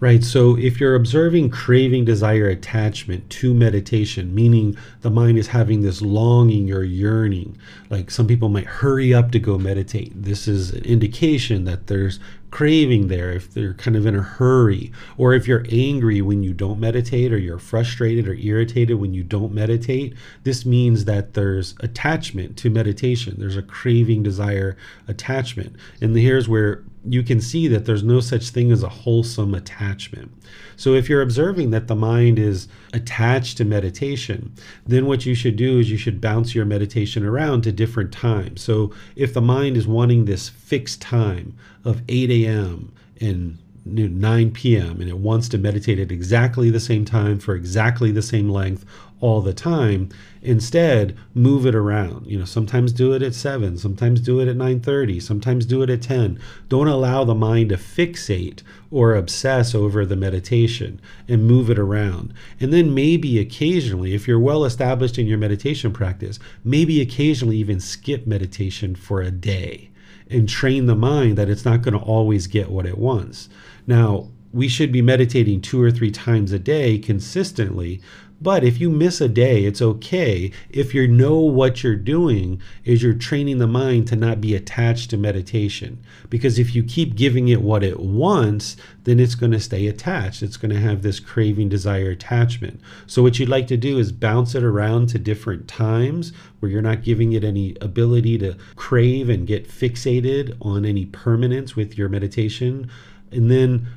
Right. So if you're observing craving, desire, attachment to meditation, meaning the mind is having this longing or yearning, like some people might hurry up to go meditate. This is an indication that there's craving there if they're kind of in a hurry or if you're angry when you don't meditate or you're frustrated or irritated when you don't meditate this means that there's attachment to meditation there's a craving desire attachment and here's where you can see that there's no such thing as a wholesome attachment. So, if you're observing that the mind is attached to meditation, then what you should do is you should bounce your meditation around to different times. So, if the mind is wanting this fixed time of 8 a.m. and 9 p.m. and it wants to meditate at exactly the same time for exactly the same length all the time. Instead move it around. You know sometimes do it at 7 sometimes do it at 9:30 sometimes do it at 10 don't allow the mind to fixate or obsess over the meditation and move it around. And then maybe occasionally if you're well established in your meditation practice maybe occasionally even skip meditation for a day and train the mind that it's not going to always get what it wants. Now we should be meditating two or three times a day consistently but if you miss a day, it's okay. If you know what you're doing, is you're training the mind to not be attached to meditation. Because if you keep giving it what it wants, then it's going to stay attached. It's going to have this craving, desire, attachment. So what you'd like to do is bounce it around to different times where you're not giving it any ability to crave and get fixated on any permanence with your meditation. And then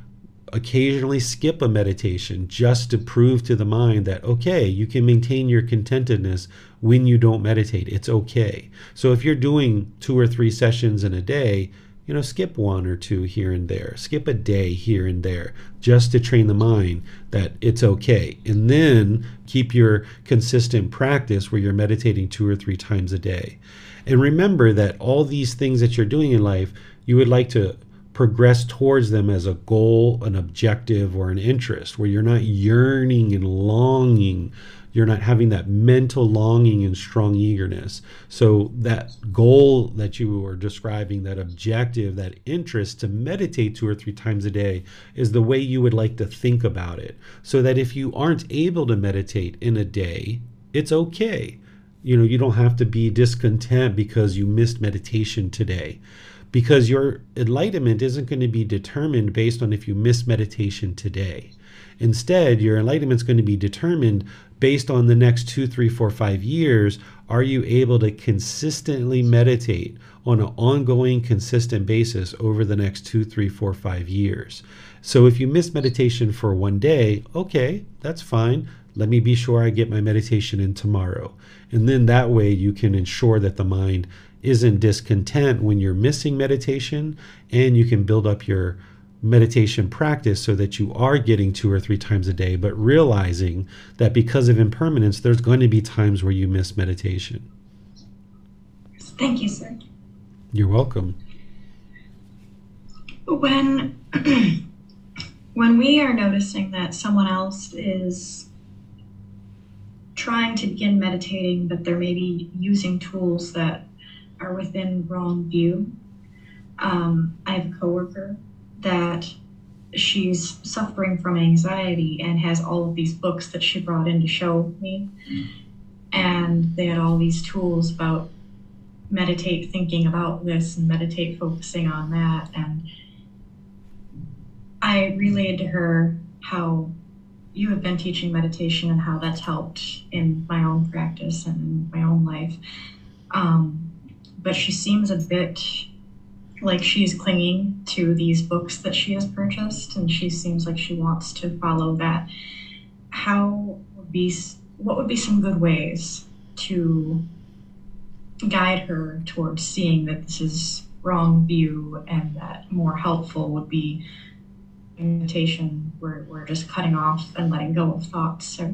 occasionally skip a meditation just to prove to the mind that, okay, you can maintain your contentedness when you don't meditate. It's okay. So if you're doing two or three sessions in a day, you know, skip one or two here and there, skip a day here and there, just to train the mind that it's okay. And then keep your consistent practice where you're meditating two or three times a day. And remember that all these things that you're doing in life, you would like to progress towards them as a goal, an objective, or an interest, where you're not yearning and longing you're not having that mental longing and strong eagerness. So, that goal that you were describing, that objective, that interest to meditate two or three times a day is the way you would like to think about it. So that if you aren't able to meditate in a day, it's okay. You know, you don't have to be discontent because you missed meditation today because your enlightenment isn't going to be determined based on if you miss meditation today. Instead, your enlightenment is going to be determined based on the next two, three, four, five years. Are you able to consistently meditate on an ongoing, consistent basis over the next two, three, four, five years? So if you miss meditation for one day, okay, that's fine. Let me be sure I get my meditation in tomorrow. And then that way you can ensure that the mind isn't discontent when you're missing meditation and you can build up your meditation practice so that you are getting two or three times a day, but realizing that because of impermanence, there's going to be times where you miss meditation. Thank you, sir. You're welcome. When when we are noticing that someone else is trying to begin meditating, but they're maybe using tools that are within wrong view. Um, I have a coworker that she's suffering from anxiety and has all of these books that she brought in to show me. And they had all these tools about meditate thinking about this and meditate focusing on that. And I relayed to her how you have been teaching meditation and how that's helped in my own practice and in my own life. Um, but she seems a bit like she's clinging to these books that she has purchased and she seems like she wants to follow that. How would be what would be some good ways to guide her towards seeing that this is wrong view and that more helpful would be meditation where we're just cutting off and letting go of thoughts or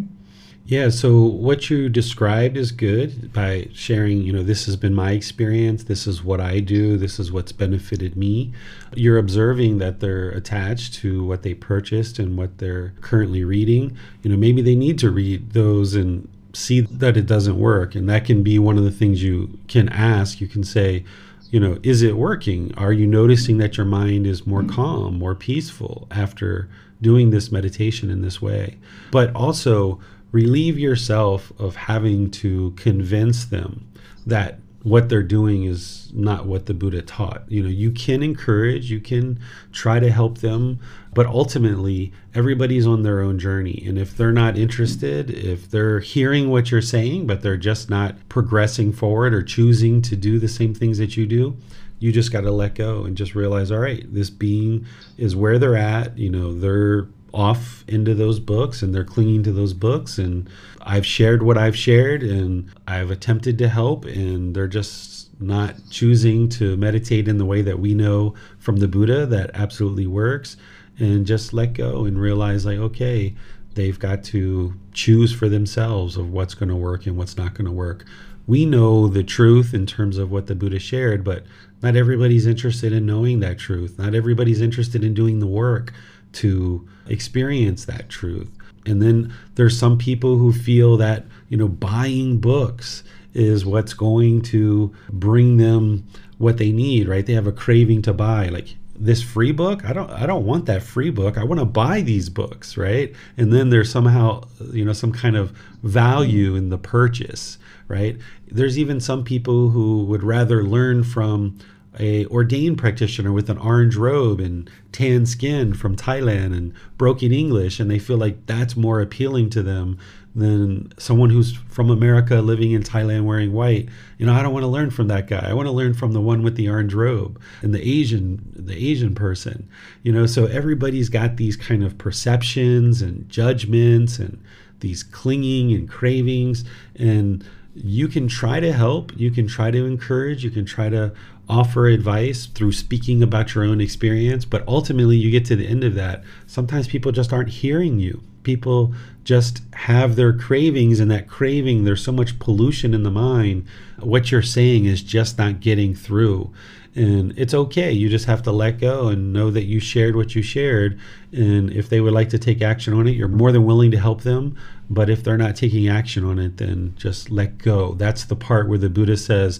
yeah, so what you described is good by sharing, you know, this has been my experience, this is what I do, this is what's benefited me. You're observing that they're attached to what they purchased and what they're currently reading. You know, maybe they need to read those and see that it doesn't work. And that can be one of the things you can ask. You can say, you know, is it working? Are you noticing that your mind is more calm, more peaceful after doing this meditation in this way? But also, relieve yourself of having to convince them that what they're doing is not what the Buddha taught. You know, you can encourage, you can try to help them, but ultimately everybody's on their own journey. And if they're not interested, if they're hearing what you're saying, but they're just not progressing forward or choosing to do the same things that you do, you just got to let go and just realize, all right, this being is where they're at. You know, they're off into those books and they're clinging to those books. And I've shared what I've shared and I've attempted to help and they're just not choosing to meditate in the way that we know from the Buddha that absolutely works and just let go and realize like okay they've got to choose for themselves of what's going to work and what's not going to work. We know the truth in terms of what the Buddha shared but not everybody's interested in knowing that truth. Not everybody's interested in doing the work to experience that truth. And then there's some people who feel that, you know, buying books is what's going to bring them what they need, right? They have a craving to buy like this free book i don't i don't want that free book i want to buy these books right and then there's somehow you know some kind of value in the purchase right there's even some people who would rather learn from a ordained practitioner with an orange robe and tan skin from Thailand and broken English, and they feel like that's more appealing to them than someone who's from America living in Thailand wearing white. You know, I don't want to learn from that guy. I want to learn from the one with the orange robe and the Asian the Asian person. You know, so everybody's got these kind of perceptions and judgments and these clinging and cravings and you can try to help, you can try to encourage, you can try to offer advice through speaking about your own experience, but ultimately you get to the end of that. Sometimes people just aren't hearing you. People just have their cravings, and that craving, there's so much pollution in the mind. What you're saying is just not getting through. And it's okay. You just have to let go and know that you shared what you shared. And if they would like to take action on it, you're more than willing to help them. But if they're not taking action on it, then just let go. That's the part where the Buddha says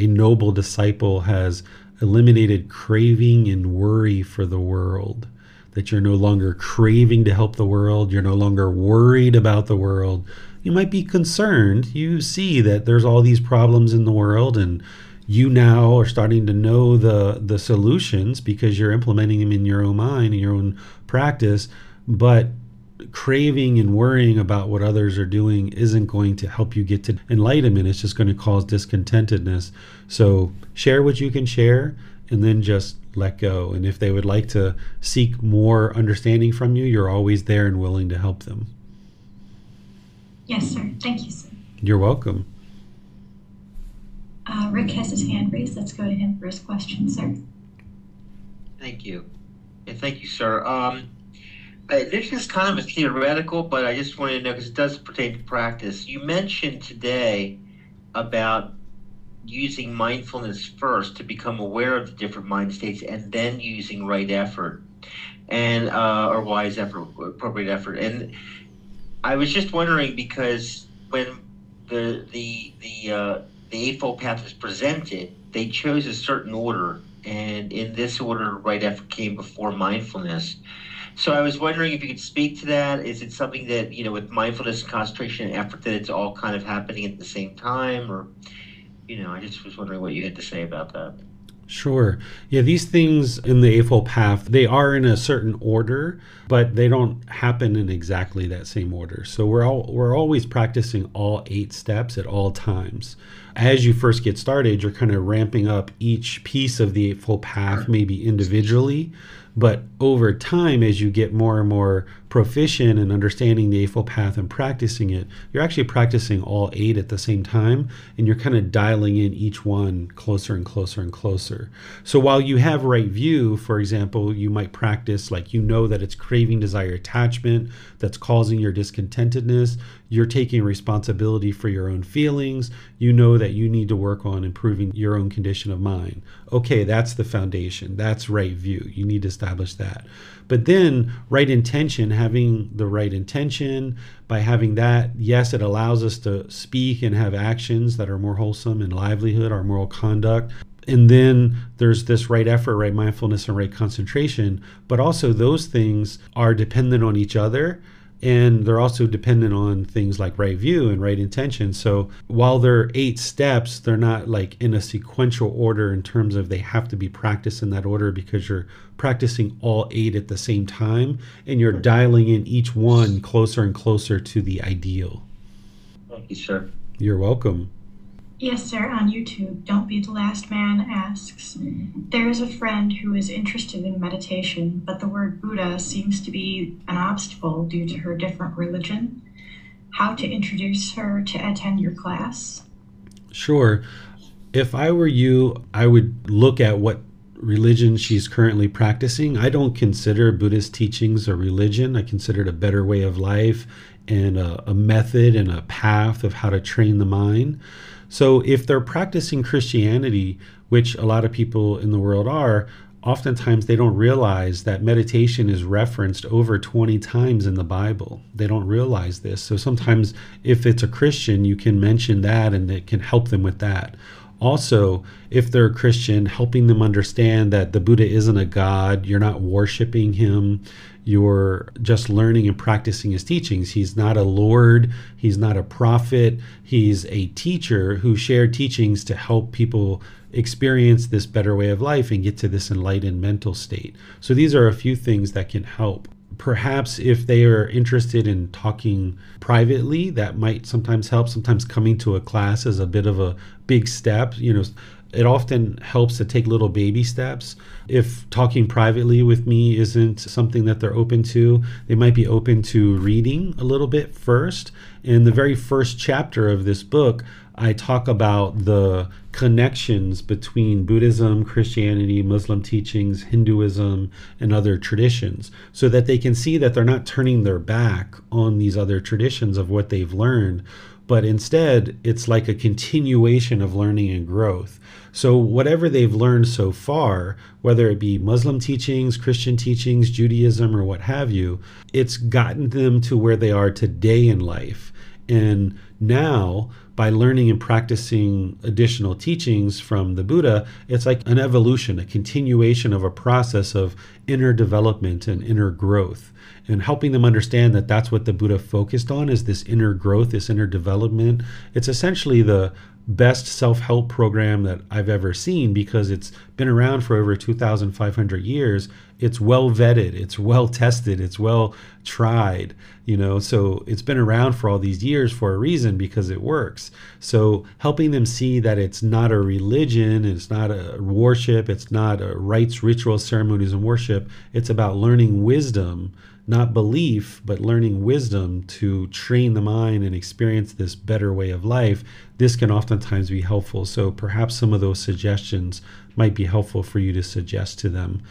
a noble disciple has eliminated craving and worry for the world. That you're no longer craving to help the world, you're no longer worried about the world. You might be concerned. You see that there's all these problems in the world and you now are starting to know the the solutions because you're implementing them in your own mind in your own practice but craving and worrying about what others are doing isn't going to help you get to enlightenment. It's just going to cause discontentedness. So share what you can share and then just let go. And if they would like to seek more understanding from you, you're always there and willing to help them. Yes, sir. Thank you, sir. You're welcome. Uh, Rick has his hand raised. Let's go to him for his question, sir. Thank you. Yeah, thank you, sir. Um, this is kind of a theoretical, but I just wanted to know because it does pertain to practice. You mentioned today about using mindfulness first to become aware of the different mind states and then using right effort and uh, or wise effort appropriate effort and i was just wondering because when the the the uh, the eightfold path was presented they chose a certain order and in this order right effort came before mindfulness so I was wondering if you could speak to that. Is it something that, you know, with mindfulness, concentration, and effort, that it's all kind of happening at the same time? Or, you know, I just was wondering what you had to say about that. Sure. Yeah, these things in the Eightfold Path, they are in a certain order, but they don't happen in exactly that same order. So we're all we're always practicing all eight steps at all times. As you first get started, you're kind of ramping up each piece of the Eightfold Path, maybe individually, but over time, as you get more and more proficient in understanding the Eightfold Path and practicing it, you're actually practicing all eight at the same time, and you're kind of dialing in each one closer and closer and closer. So while you have right view, for example, you might practice like you know that it's craving, desire, attachment that's causing your discontentedness. You're taking responsibility for your own feelings. You know that you need to work on improving your own condition of mind. Okay, that's the foundation. That's right view. You need to establish that. But then, right intention, having the right intention, by having that, yes, it allows us to speak and have actions that are more wholesome and livelihood, our moral conduct. And then there's this right effort, right mindfulness, and right concentration. But also, those things are dependent on each other and they're also dependent on things like right view and right intention. So while they're eight steps they're not like in a sequential order in terms of they have to be practiced in that order because you're practicing all eight at the same time and you're dialing in each one closer and closer to the ideal. Thank you sir. You're welcome Yes, sir, on YouTube. Don't Be the Last Man asks There is a friend who is interested in meditation, but the word Buddha seems to be an obstacle due to her different religion. How to introduce her to attend your class? Sure. If I were you, I would look at what religion she's currently practicing. I don't consider Buddhist teachings a religion, I consider it a better way of life and a, a method and a path of how to train the mind. So if they're practicing Christianity, which a lot of people in the world are, oftentimes they don't realize that meditation is referenced over 20 times in the Bible. They don't realize this. So sometimes if it's a Christian, you can mention that and it can help them with that. Also, if they're a Christian, helping them understand that the Buddha isn't a god, you're not worshiping him, you're just learning and practicing his teachings. He's not a lord, he's not a prophet, he's a teacher who shared teachings to help people experience this better way of life and get to this enlightened mental state. So these are a few things that can help. Perhaps if they are interested in talking privately, that might sometimes help. Sometimes coming to a class is a bit of a big step. You know, it often helps to take little baby steps. If talking privately with me isn't something that they're open to, they might be open to reading a little bit first. In the very first chapter of this book, I talk about the connections between Buddhism, Christianity, Muslim teachings, Hinduism, and other traditions so that they can see that they're not turning their back on these other traditions of what they've learned but instead it's like a continuation of learning and growth. So, whatever they've learned so far, whether it be Muslim teachings, Christian teachings, Judaism, or what have you, it's gotten them to where they are today in life. And now, by learning and practicing additional teachings from the Buddha, it's like an evolution, a continuation of a process of inner development and inner growth. And helping them understand that that's what the Buddha focused on is this inner growth, this inner development. It's essentially the best self help program that I've ever seen because it's been around for over 2,500 years. It's well vetted, it's well tested, it's well tried, you know. So it's been around for all these years for a reason because it works. So helping them see that it's not a religion, it's not a worship, it's not a rites, rituals, ceremonies, and worship. It's about learning wisdom not belief, but learning wisdom to train the mind and experience this better way of life, this can oftentimes be helpful. So perhaps some of those suggestions might be helpful for you to suggest to them.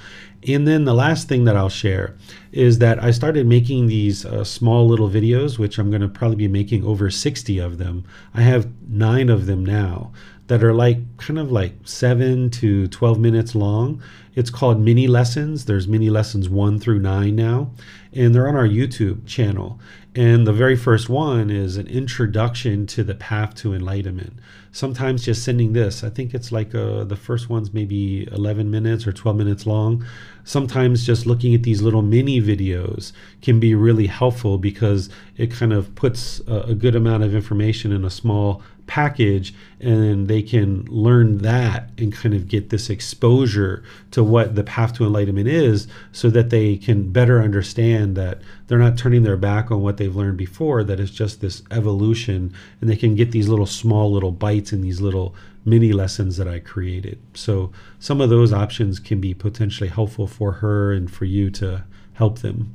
And then the last thing that I'll share is that I started making these uh, small little videos, which I'm going to probably be making over 60 of them. I have nine of them now that are like kind of like seven to 12 minutes long. It's called mini lessons. There's mini lessons one through nine now, and they're on our YouTube channel. And the very first one is an introduction to the path to enlightenment. Sometimes just sending this, I think it's like uh, the first one's maybe 11 minutes or 12 minutes long. Sometimes just looking at these little mini videos can be really helpful because it kind of puts a, a good amount of information in a small package and they can learn that and kind of get this exposure to what the path to enlightenment is so that they can better understand that they're not turning their back on what they've learned before that it's just this evolution and they can get these little small little bites and these little mini lessons that I created. So some of those options can be potentially helpful for her and for you to help them.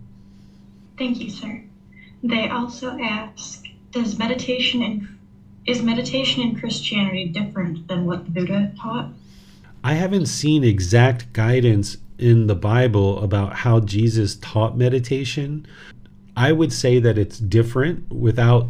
Thank you sir. They also ask does meditation and is meditation in Christianity different than what the Buddha taught? I haven't seen exact guidance in the Bible about how Jesus taught meditation. I would say that it's different without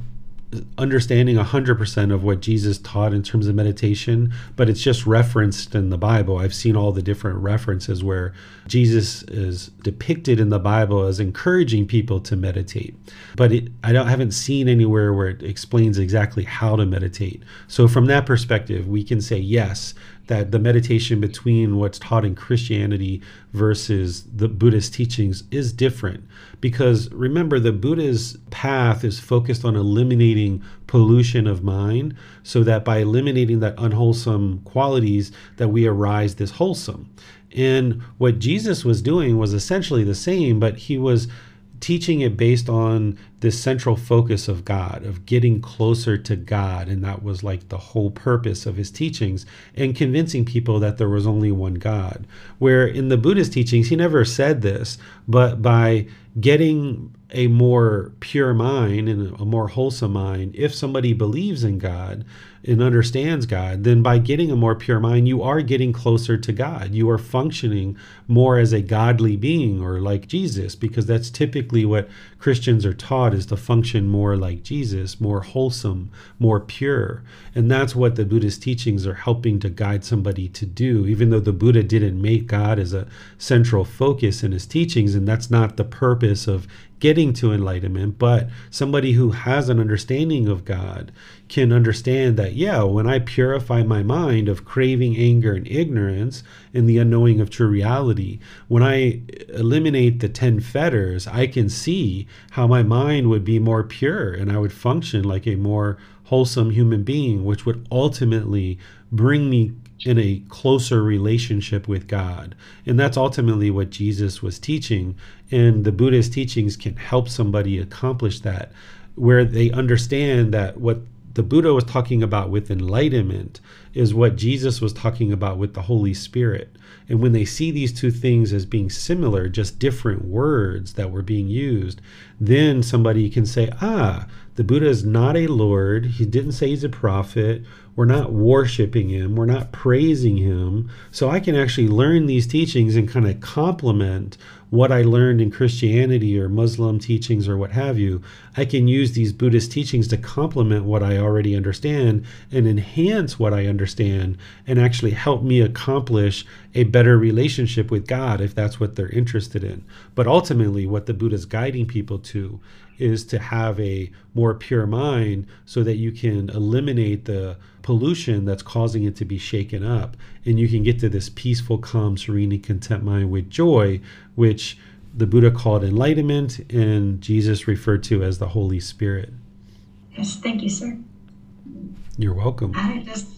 understanding 100% of what Jesus taught in terms of meditation, but it's just referenced in the Bible. I've seen all the different references where Jesus is depicted in the Bible as encouraging people to meditate. But it, I don't haven't seen anywhere where it explains exactly how to meditate. So from that perspective, we can say yes, that the meditation between what's taught in Christianity versus the Buddhist teachings is different. Because remember, the Buddha's path is focused on eliminating pollution of mind, so that by eliminating that unwholesome qualities, that we arise this wholesome. And what Jesus was doing was essentially the same, but he was teaching it based on this central focus of God, of getting closer to God. And that was like the whole purpose of his teachings and convincing people that there was only one God. Where in the Buddhist teachings, he never said this, but by getting a more pure mind and a more wholesome mind, if somebody believes in God, and understands God, then by getting a more pure mind, you are getting closer to God. You are functioning more as a godly being or like Jesus, because that's typically what Christians are taught is to function more like Jesus, more wholesome, more pure. And that's what the Buddhist teachings are helping to guide somebody to do, even though the Buddha didn't make God as a central focus in his teachings, and that's not the purpose of getting to enlightenment, but somebody who has an understanding of God can understand that, yeah, when I purify my mind of craving, anger, and ignorance and the unknowing of true reality, when I eliminate the 10 fetters, I can see how my mind would be more pure and I would function like a more wholesome human being, which would ultimately bring me in a closer relationship with God. And that's ultimately what Jesus was teaching. And the Buddhist teachings can help somebody accomplish that, where they understand that what the Buddha was talking about with enlightenment is what Jesus was talking about with the Holy Spirit. And when they see these two things as being similar, just different words that were being used, then somebody can say, ah, the Buddha is not a Lord. He didn't say he's a prophet. We're not worshiping him. We're not praising him. So I can actually learn these teachings and kind of complement what I learned in Christianity or Muslim teachings or what have you, I can use these Buddhist teachings to complement what I already understand and enhance what I understand and actually help me accomplish a better relationship with God if that's what they're interested in. But ultimately, what the Buddha is guiding people to is to have a more pure mind so that you can eliminate the pollution that's causing it to be shaken up. And you can get to this peaceful calm serene and content mind with joy which the buddha called enlightenment and jesus referred to as the holy spirit. Yes thank you sir. You're welcome. I just,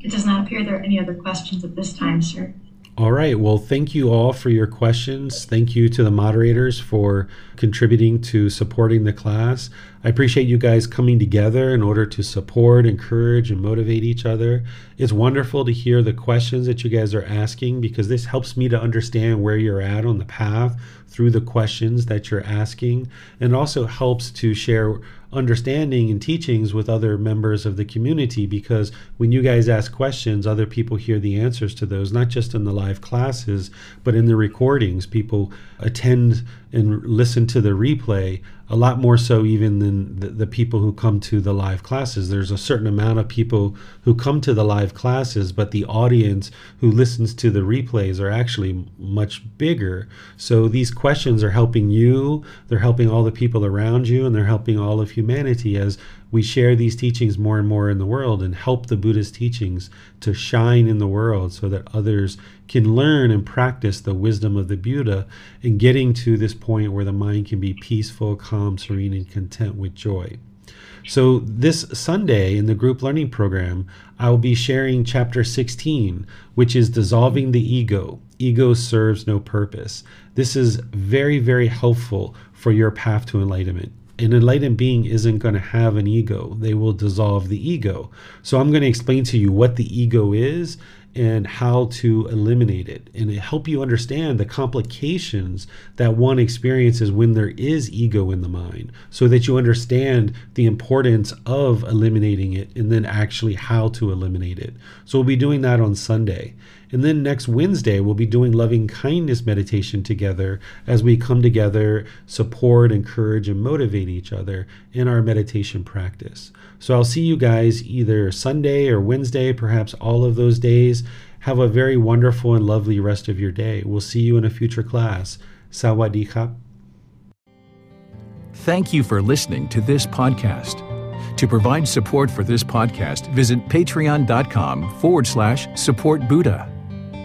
it does not appear there are any other questions at this time sir all right. Well, thank you all for your questions. Thank you to the moderators for contributing to supporting the class. I appreciate you guys coming together in order to support, encourage, and motivate each other. It's wonderful to hear the questions that you guys are asking because this helps me to understand where you're at on the path through the questions that you're asking and also helps to share understanding and teachings with other members of the community because when you guys ask questions, other people hear the answers to those, not just in the live classes, but in the recordings. People attend and listen to the replay a lot more so even than the, the, people who come to the live classes. There's a certain amount of people who come to the live classes, but the audience who listens to the replays are actually much bigger. So these questions are helping you, they're helping all the people around you, and they're helping all of humanity as we share these teachings more and more in the world and help the Buddhist teachings to shine in the world so that others can learn and practice the wisdom of the Buddha and getting to this point where the mind can be peaceful, calm, serene, and content with joy. So, this Sunday in the group learning program, I will be sharing chapter 16, which is dissolving the ego. Ego serves no purpose. This is very, very helpful for your path to enlightenment an enlightened being isn't going to have an ego. They will dissolve the ego. So I'm going to explain to you what the ego is and how to eliminate it and help you understand the complications that one experiences when there is ego in the mind so that you understand the importance of eliminating it and then actually how to eliminate it. So we'll be doing that on Sunday. And then next Wednesday, we'll be doing loving kindness meditation together as we come together, support, encourage, and motivate each other in our meditation practice. So I'll see you guys either Sunday or Wednesday, perhaps all of those days. Have a very wonderful and lovely rest of your day. We'll see you in a future class. Sawadee. Thank you for listening to this podcast. To provide support for this podcast, visit patreon.com forward slash support Buddha.